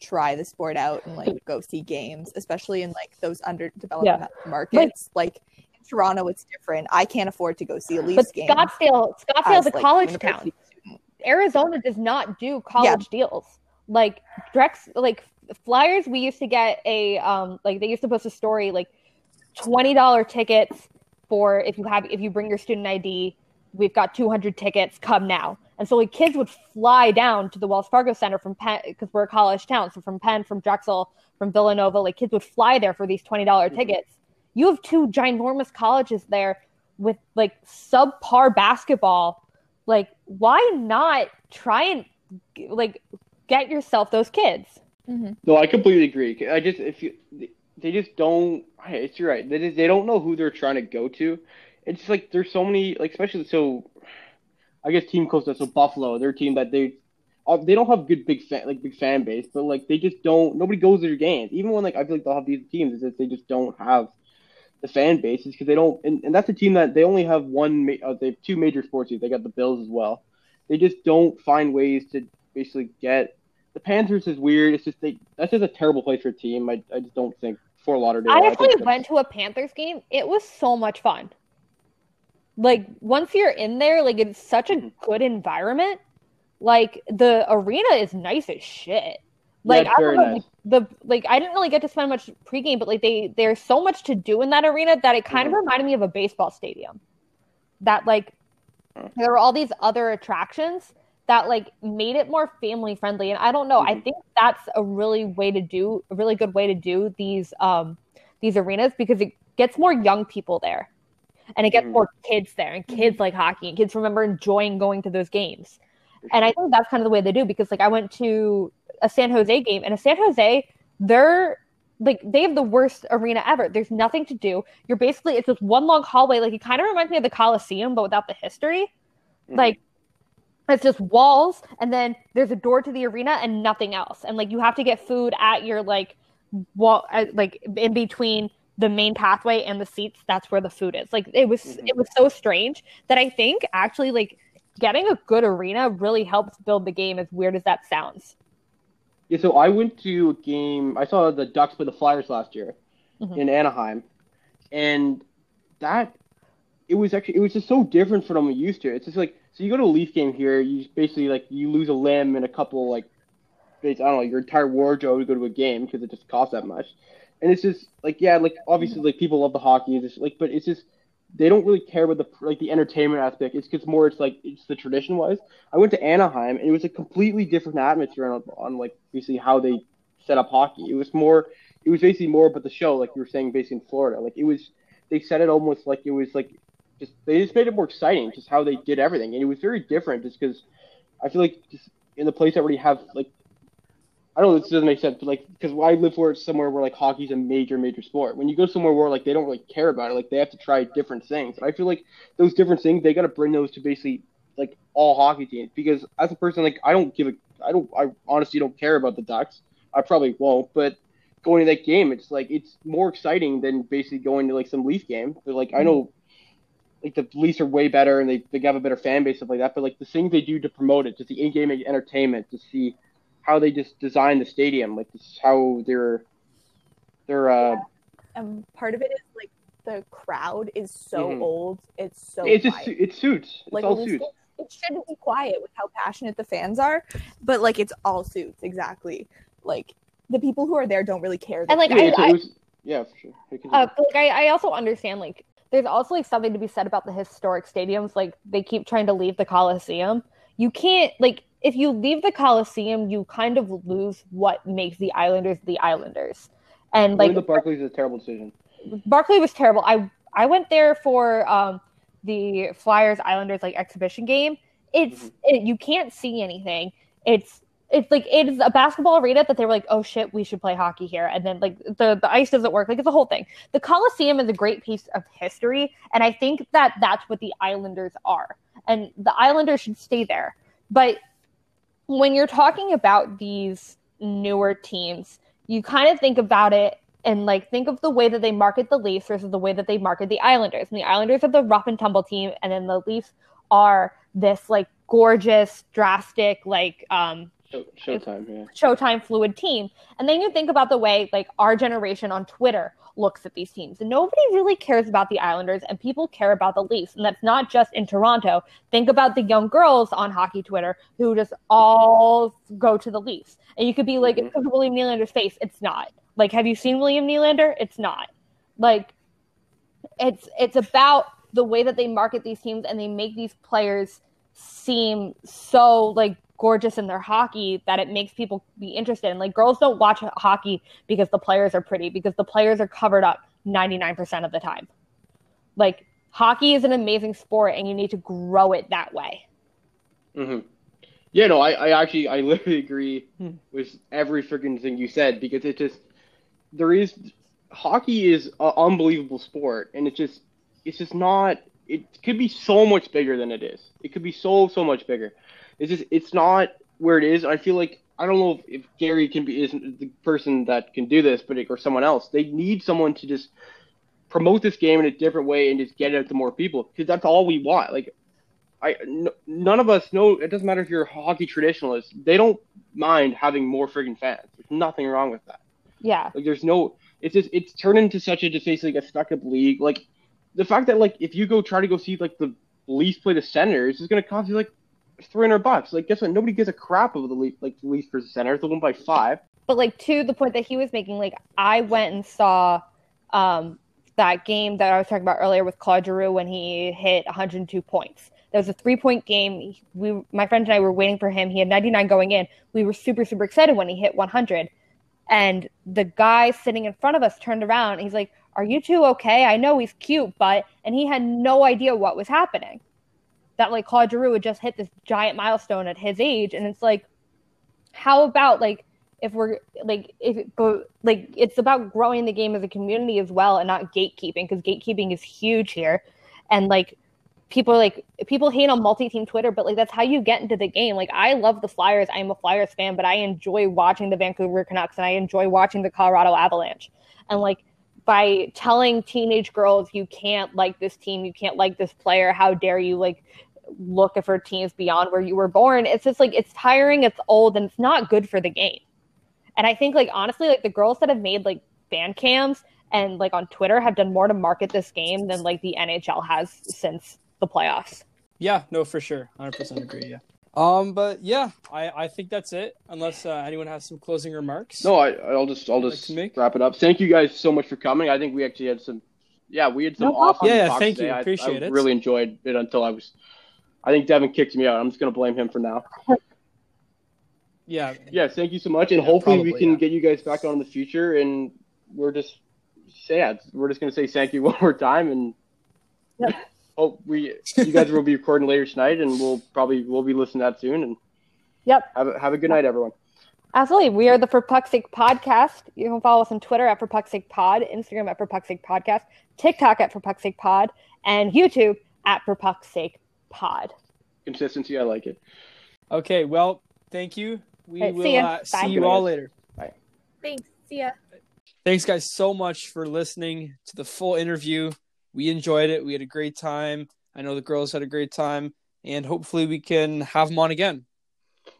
try the sport out and like go see games, especially in like those underdeveloped Yeah. markets. Like in Toronto, it's different. I can't afford to go see a But Leafs game. Scottsdale, Scottsdale's as, a like, college town. student. Arizona does not do college deals. Like Drex, like Flyers, we used to get a um, like they used to post a story like twenty dollar tickets for if you have if you bring your student ID. We've got two hundred tickets. Come now. And so like kids would fly down to the Wells Fargo Center from Penn because we're a college town. So from Penn, from Drexel, from Villanova, like kids would fly there for these twenty dollar mm-hmm. tickets. You have two ginormous colleges there with like subpar basketball like why not try and like get yourself those kids mm-hmm. No, I completely agree. I just if you they just don't. It's you're right. They just, they don't know who they're trying to go to. It's just like there's so many like especially so. I guess Team Costa, so Buffalo, their team that they uh, they don't have good big fan like big fan base, but like they just don't. Nobody goes to their games. Even when like I feel like they'll have these teams, is that they just don't have the fan bases because they don't. And, and that's a team that they only have one. Uh, they have two major sports teams. They got the Bills as well. They just don't find ways to basically get the Panthers is weird. It's just they that's just a terrible place for a team. I, I just don't think Fort Lauderdale. i actually that's- went to a panthers game it was so much fun like once you're in there like it's such a Mhm. good environment like the arena is nice as shit like it's I know, nice. the like I didn't really get to spend much pregame, but like they there's so much to do in that arena that it kind Mhm. of reminded me of a baseball stadium. That like Oh. there were all these other attractions that like made it more family friendly. And I don't know, I Mhm. think that's a really way to do a really good way to do these um these arenas because it gets more young people there. And it gets Mhm. more kids there and kids like hockey and kids remember enjoying going to those games. And I think that's kind of the way they do because like I went to a San Jose game and a San Jose, they're like they have the worst arena ever. There's nothing to do. You're basically it's just one long hallway. Like it kind of reminds me of the Coliseum, but without the history. Mhm. Like it's just walls and then there's a door to the arena and nothing else. And like you have to get food at your like wall like in between the main pathway and the seats that's where the food is like it was Mhm. it was so strange that i think actually like getting a good arena really helps build the game as weird as that sounds Yeah, so I went to a game. I saw the Ducks play the Flyers last year Mhm. in Anaheim, and that it was actually it was just so different from what I'm used to. It's just like so you go to a Leaf game here, you basically like you lose a limb and a couple like I don't know your entire wardrobe to go to a game because it just costs that much, and it's just like yeah like obviously like people love the hockey, just like but it's just they don't really care about the like the entertainment aspect. It's because more it's like it's the tradition wise. I went to Anaheim and it was a completely different atmosphere on, on like basically how they set up hockey. It was more it was basically more about the show, like you were saying, basically in Florida. Like it was they set it almost like it was like just they just made it more exciting, just how they did everything, and it was very different, just because I feel like just in the place that already have like I don't know, this doesn't make sense, but like, because I live where it's somewhere where like hockey's a major, major sport. When you go somewhere where like they don't really care about it, like they have to try different things. And I feel like those different things, they got to bring those to basically like all hockey teams. Because as a person, like I don't give a, I don't, I honestly don't care about the Ducks. I probably won't, but going to that game, it's like it's more exciting than basically going to like some Leaf game. But like I mm. know, like the Leafs are way better and they they have a better fan base stuff like that. But like the things they do to promote it, just the in-game entertainment, to see how they just design the stadium, like this, how they're they're uh Um, part of it is like the crowd is so Mhm. old. It's so it's just quiet. it suits. It's like all suits. it, it shouldn't be quiet with how passionate the fans are, but like it's all suits exactly. Like the people who are there don't really care. And like Yeah, I, I it was, yeah, for sure. Uh, like I, I also understand like there's also like something to be said about the historic stadiums. Like they keep trying to leave the Coliseum. You can't like if you leave the Coliseum, you kind of lose what makes the Islanders the Islanders. And like the Barclays is a terrible decision. Barkley was terrible. I I went there for um the Flyers Islanders like exhibition game. It's Mhm. it, you can't see anything. It's it's like it is a basketball arena that they were like, oh shit, we should play hockey here, and then like the the ice doesn't work. Like it's a whole thing. The Coliseum is a great piece of history, and I think that that's what the Islanders are, and the Islanders should stay there. But when you're talking about these newer teams, you kind of think about it and like think of the way that they market the Leafs versus the way that they market the Islanders. And the Islanders are the rough and tumble team, and then the Leafs are this like gorgeous, drastic, like um showtime, yeah. Showtime fluid team. And then you think about the way like our generation on Twitter looks at these teams. And nobody really cares about the Islanders and people care about the Leafs. And that's not just in Toronto. Think about the young girls on hockey Twitter who just all go to the Leafs. And you could be like, Mhm. it's William Nylander's face. It's not. Like, have you seen William Nylander? It's not. Like, it's it's about the way that they market these teams and they make these players seem so like gorgeous in their hockey that it makes people be interested. And like girls don't watch hockey because the players are pretty, because the players are covered up 99% of the time. Like hockey is an amazing sport and you need to grow it that way. Mm-hmm. Yeah, no, I, I actually, I literally agree Hmm. with every freaking thing you said because it just, there is, hockey is an unbelievable sport, and it's just, it's just not, it could be so much bigger than it is. It could be so, so much bigger. It's just, it's not where it is. I feel like, I don't know if, if Gary can be, isn't the person that can do this, but, it, or someone else. They need someone to just promote this game in a different way and just get it out to more people because that's all we want. Like, I n- none of us know. It doesn't matter if you're a hockey traditionalist. They don't mind having more friggin' fans. There's nothing wrong with that. Yeah. Like there's no. It's just it's turned into such a just basically a stuck up league. Like the fact that like if you go try to go see like the Leafs play the Senators, it's gonna cost you like three hundred bucks. Like guess what? Nobody gives a crap of the Leaf like the Leafs versus Senators. They won by five. But like to the point that he was making, like I went and saw um that game that I was talking about earlier with Claude Giroux when he hit 102 points. That was a three point game. We, my friend and I were waiting for him. He had 99 going in. We were super, super excited when he hit 100. And the guy sitting in front of us turned around. He's like, Are you two okay? I know he's cute, but, and he had no idea what was happening. That like Claude Giroux had just hit this giant milestone at his age. And it's like, how about like, if we're like if like it's about growing the game as a community as well and not gatekeeping because gatekeeping is huge here. And like people like people hate on multi-team twitter but like that's how you get into the game. Like i love the flyers. I'm a flyers fan but i enjoy watching the vancouver canucks and i enjoy watching the colorado avalanche. And like by telling teenage girls you can't like this team. You can't like this player. How dare you like look for teams beyond where you were born it's just like it's tiring it's old and it's not good for the game and I think like honestly, like the girls that have made like fan cams and like on Twitter have done more to market this game than like the NHL has since the playoffs. Yeah, no, for sure, hundred percent agree. Yeah. Um, but yeah, I I think that's it. Unless uh, anyone has some closing remarks. No, I I'll just I'll just to make? wrap it up. Thank you guys so much for coming. I think we actually had some yeah, we had some No awesome Yeah, talks thank today. you. I- Appreciate I, it. really enjoyed it until I was. I think Devin kicked me out. I'm just gonna blame him for now. Yeah. Yeah, thank you so much, and Yeah, hopefully we can yeah. get you guys back on in the future. And we're just sad. We're just gonna say thank you one more time, and Yep. hope we you guys will be recording later tonight, and we'll probably we'll be listening to that soon. And Yep. have a, have a good night, everyone. Absolutely. We are the For Puck's podcast. You can follow us on Twitter at For Puck's Pod, Instagram at For Puck's Podcast, TikTok at For Puck's Pod, and YouTube at For Puck's Sake Pod. Consistency, I like it. Okay. Well, thank you. We Right, see will ya. uh, see you all guys. later. Thanks. See ya. Thanks, guys, so much for listening to the full interview. We enjoyed it. We had a great time. I know the girls had a great time, and hopefully, we can have them on again.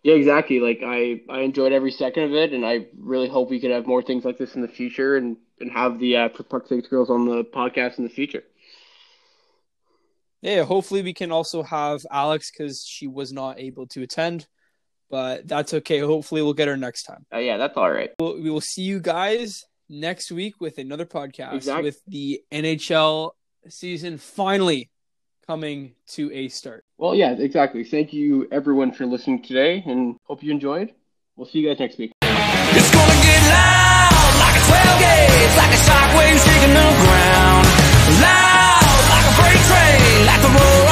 Yeah, exactly. Like I, I enjoyed every second of it, and I really hope we can have more things like this in the future, and and have the uh, for Puck's Sake girls on the podcast in the future. Yeah, hopefully, we can also have Alex because she was not able to attend, but that's okay. Hopefully, we'll get her next time. Uh, yeah, that's all right. We'll, we will see you guys next week with another podcast Exact- with the NHL season finally coming to a start. Well, yeah, exactly. Thank you everyone for listening today, and hope you enjoyed. We'll see you guys next week. It's gonna get loud like a 12 gauge, like a shockwave shaking the ground. Loud like a freight train, the roar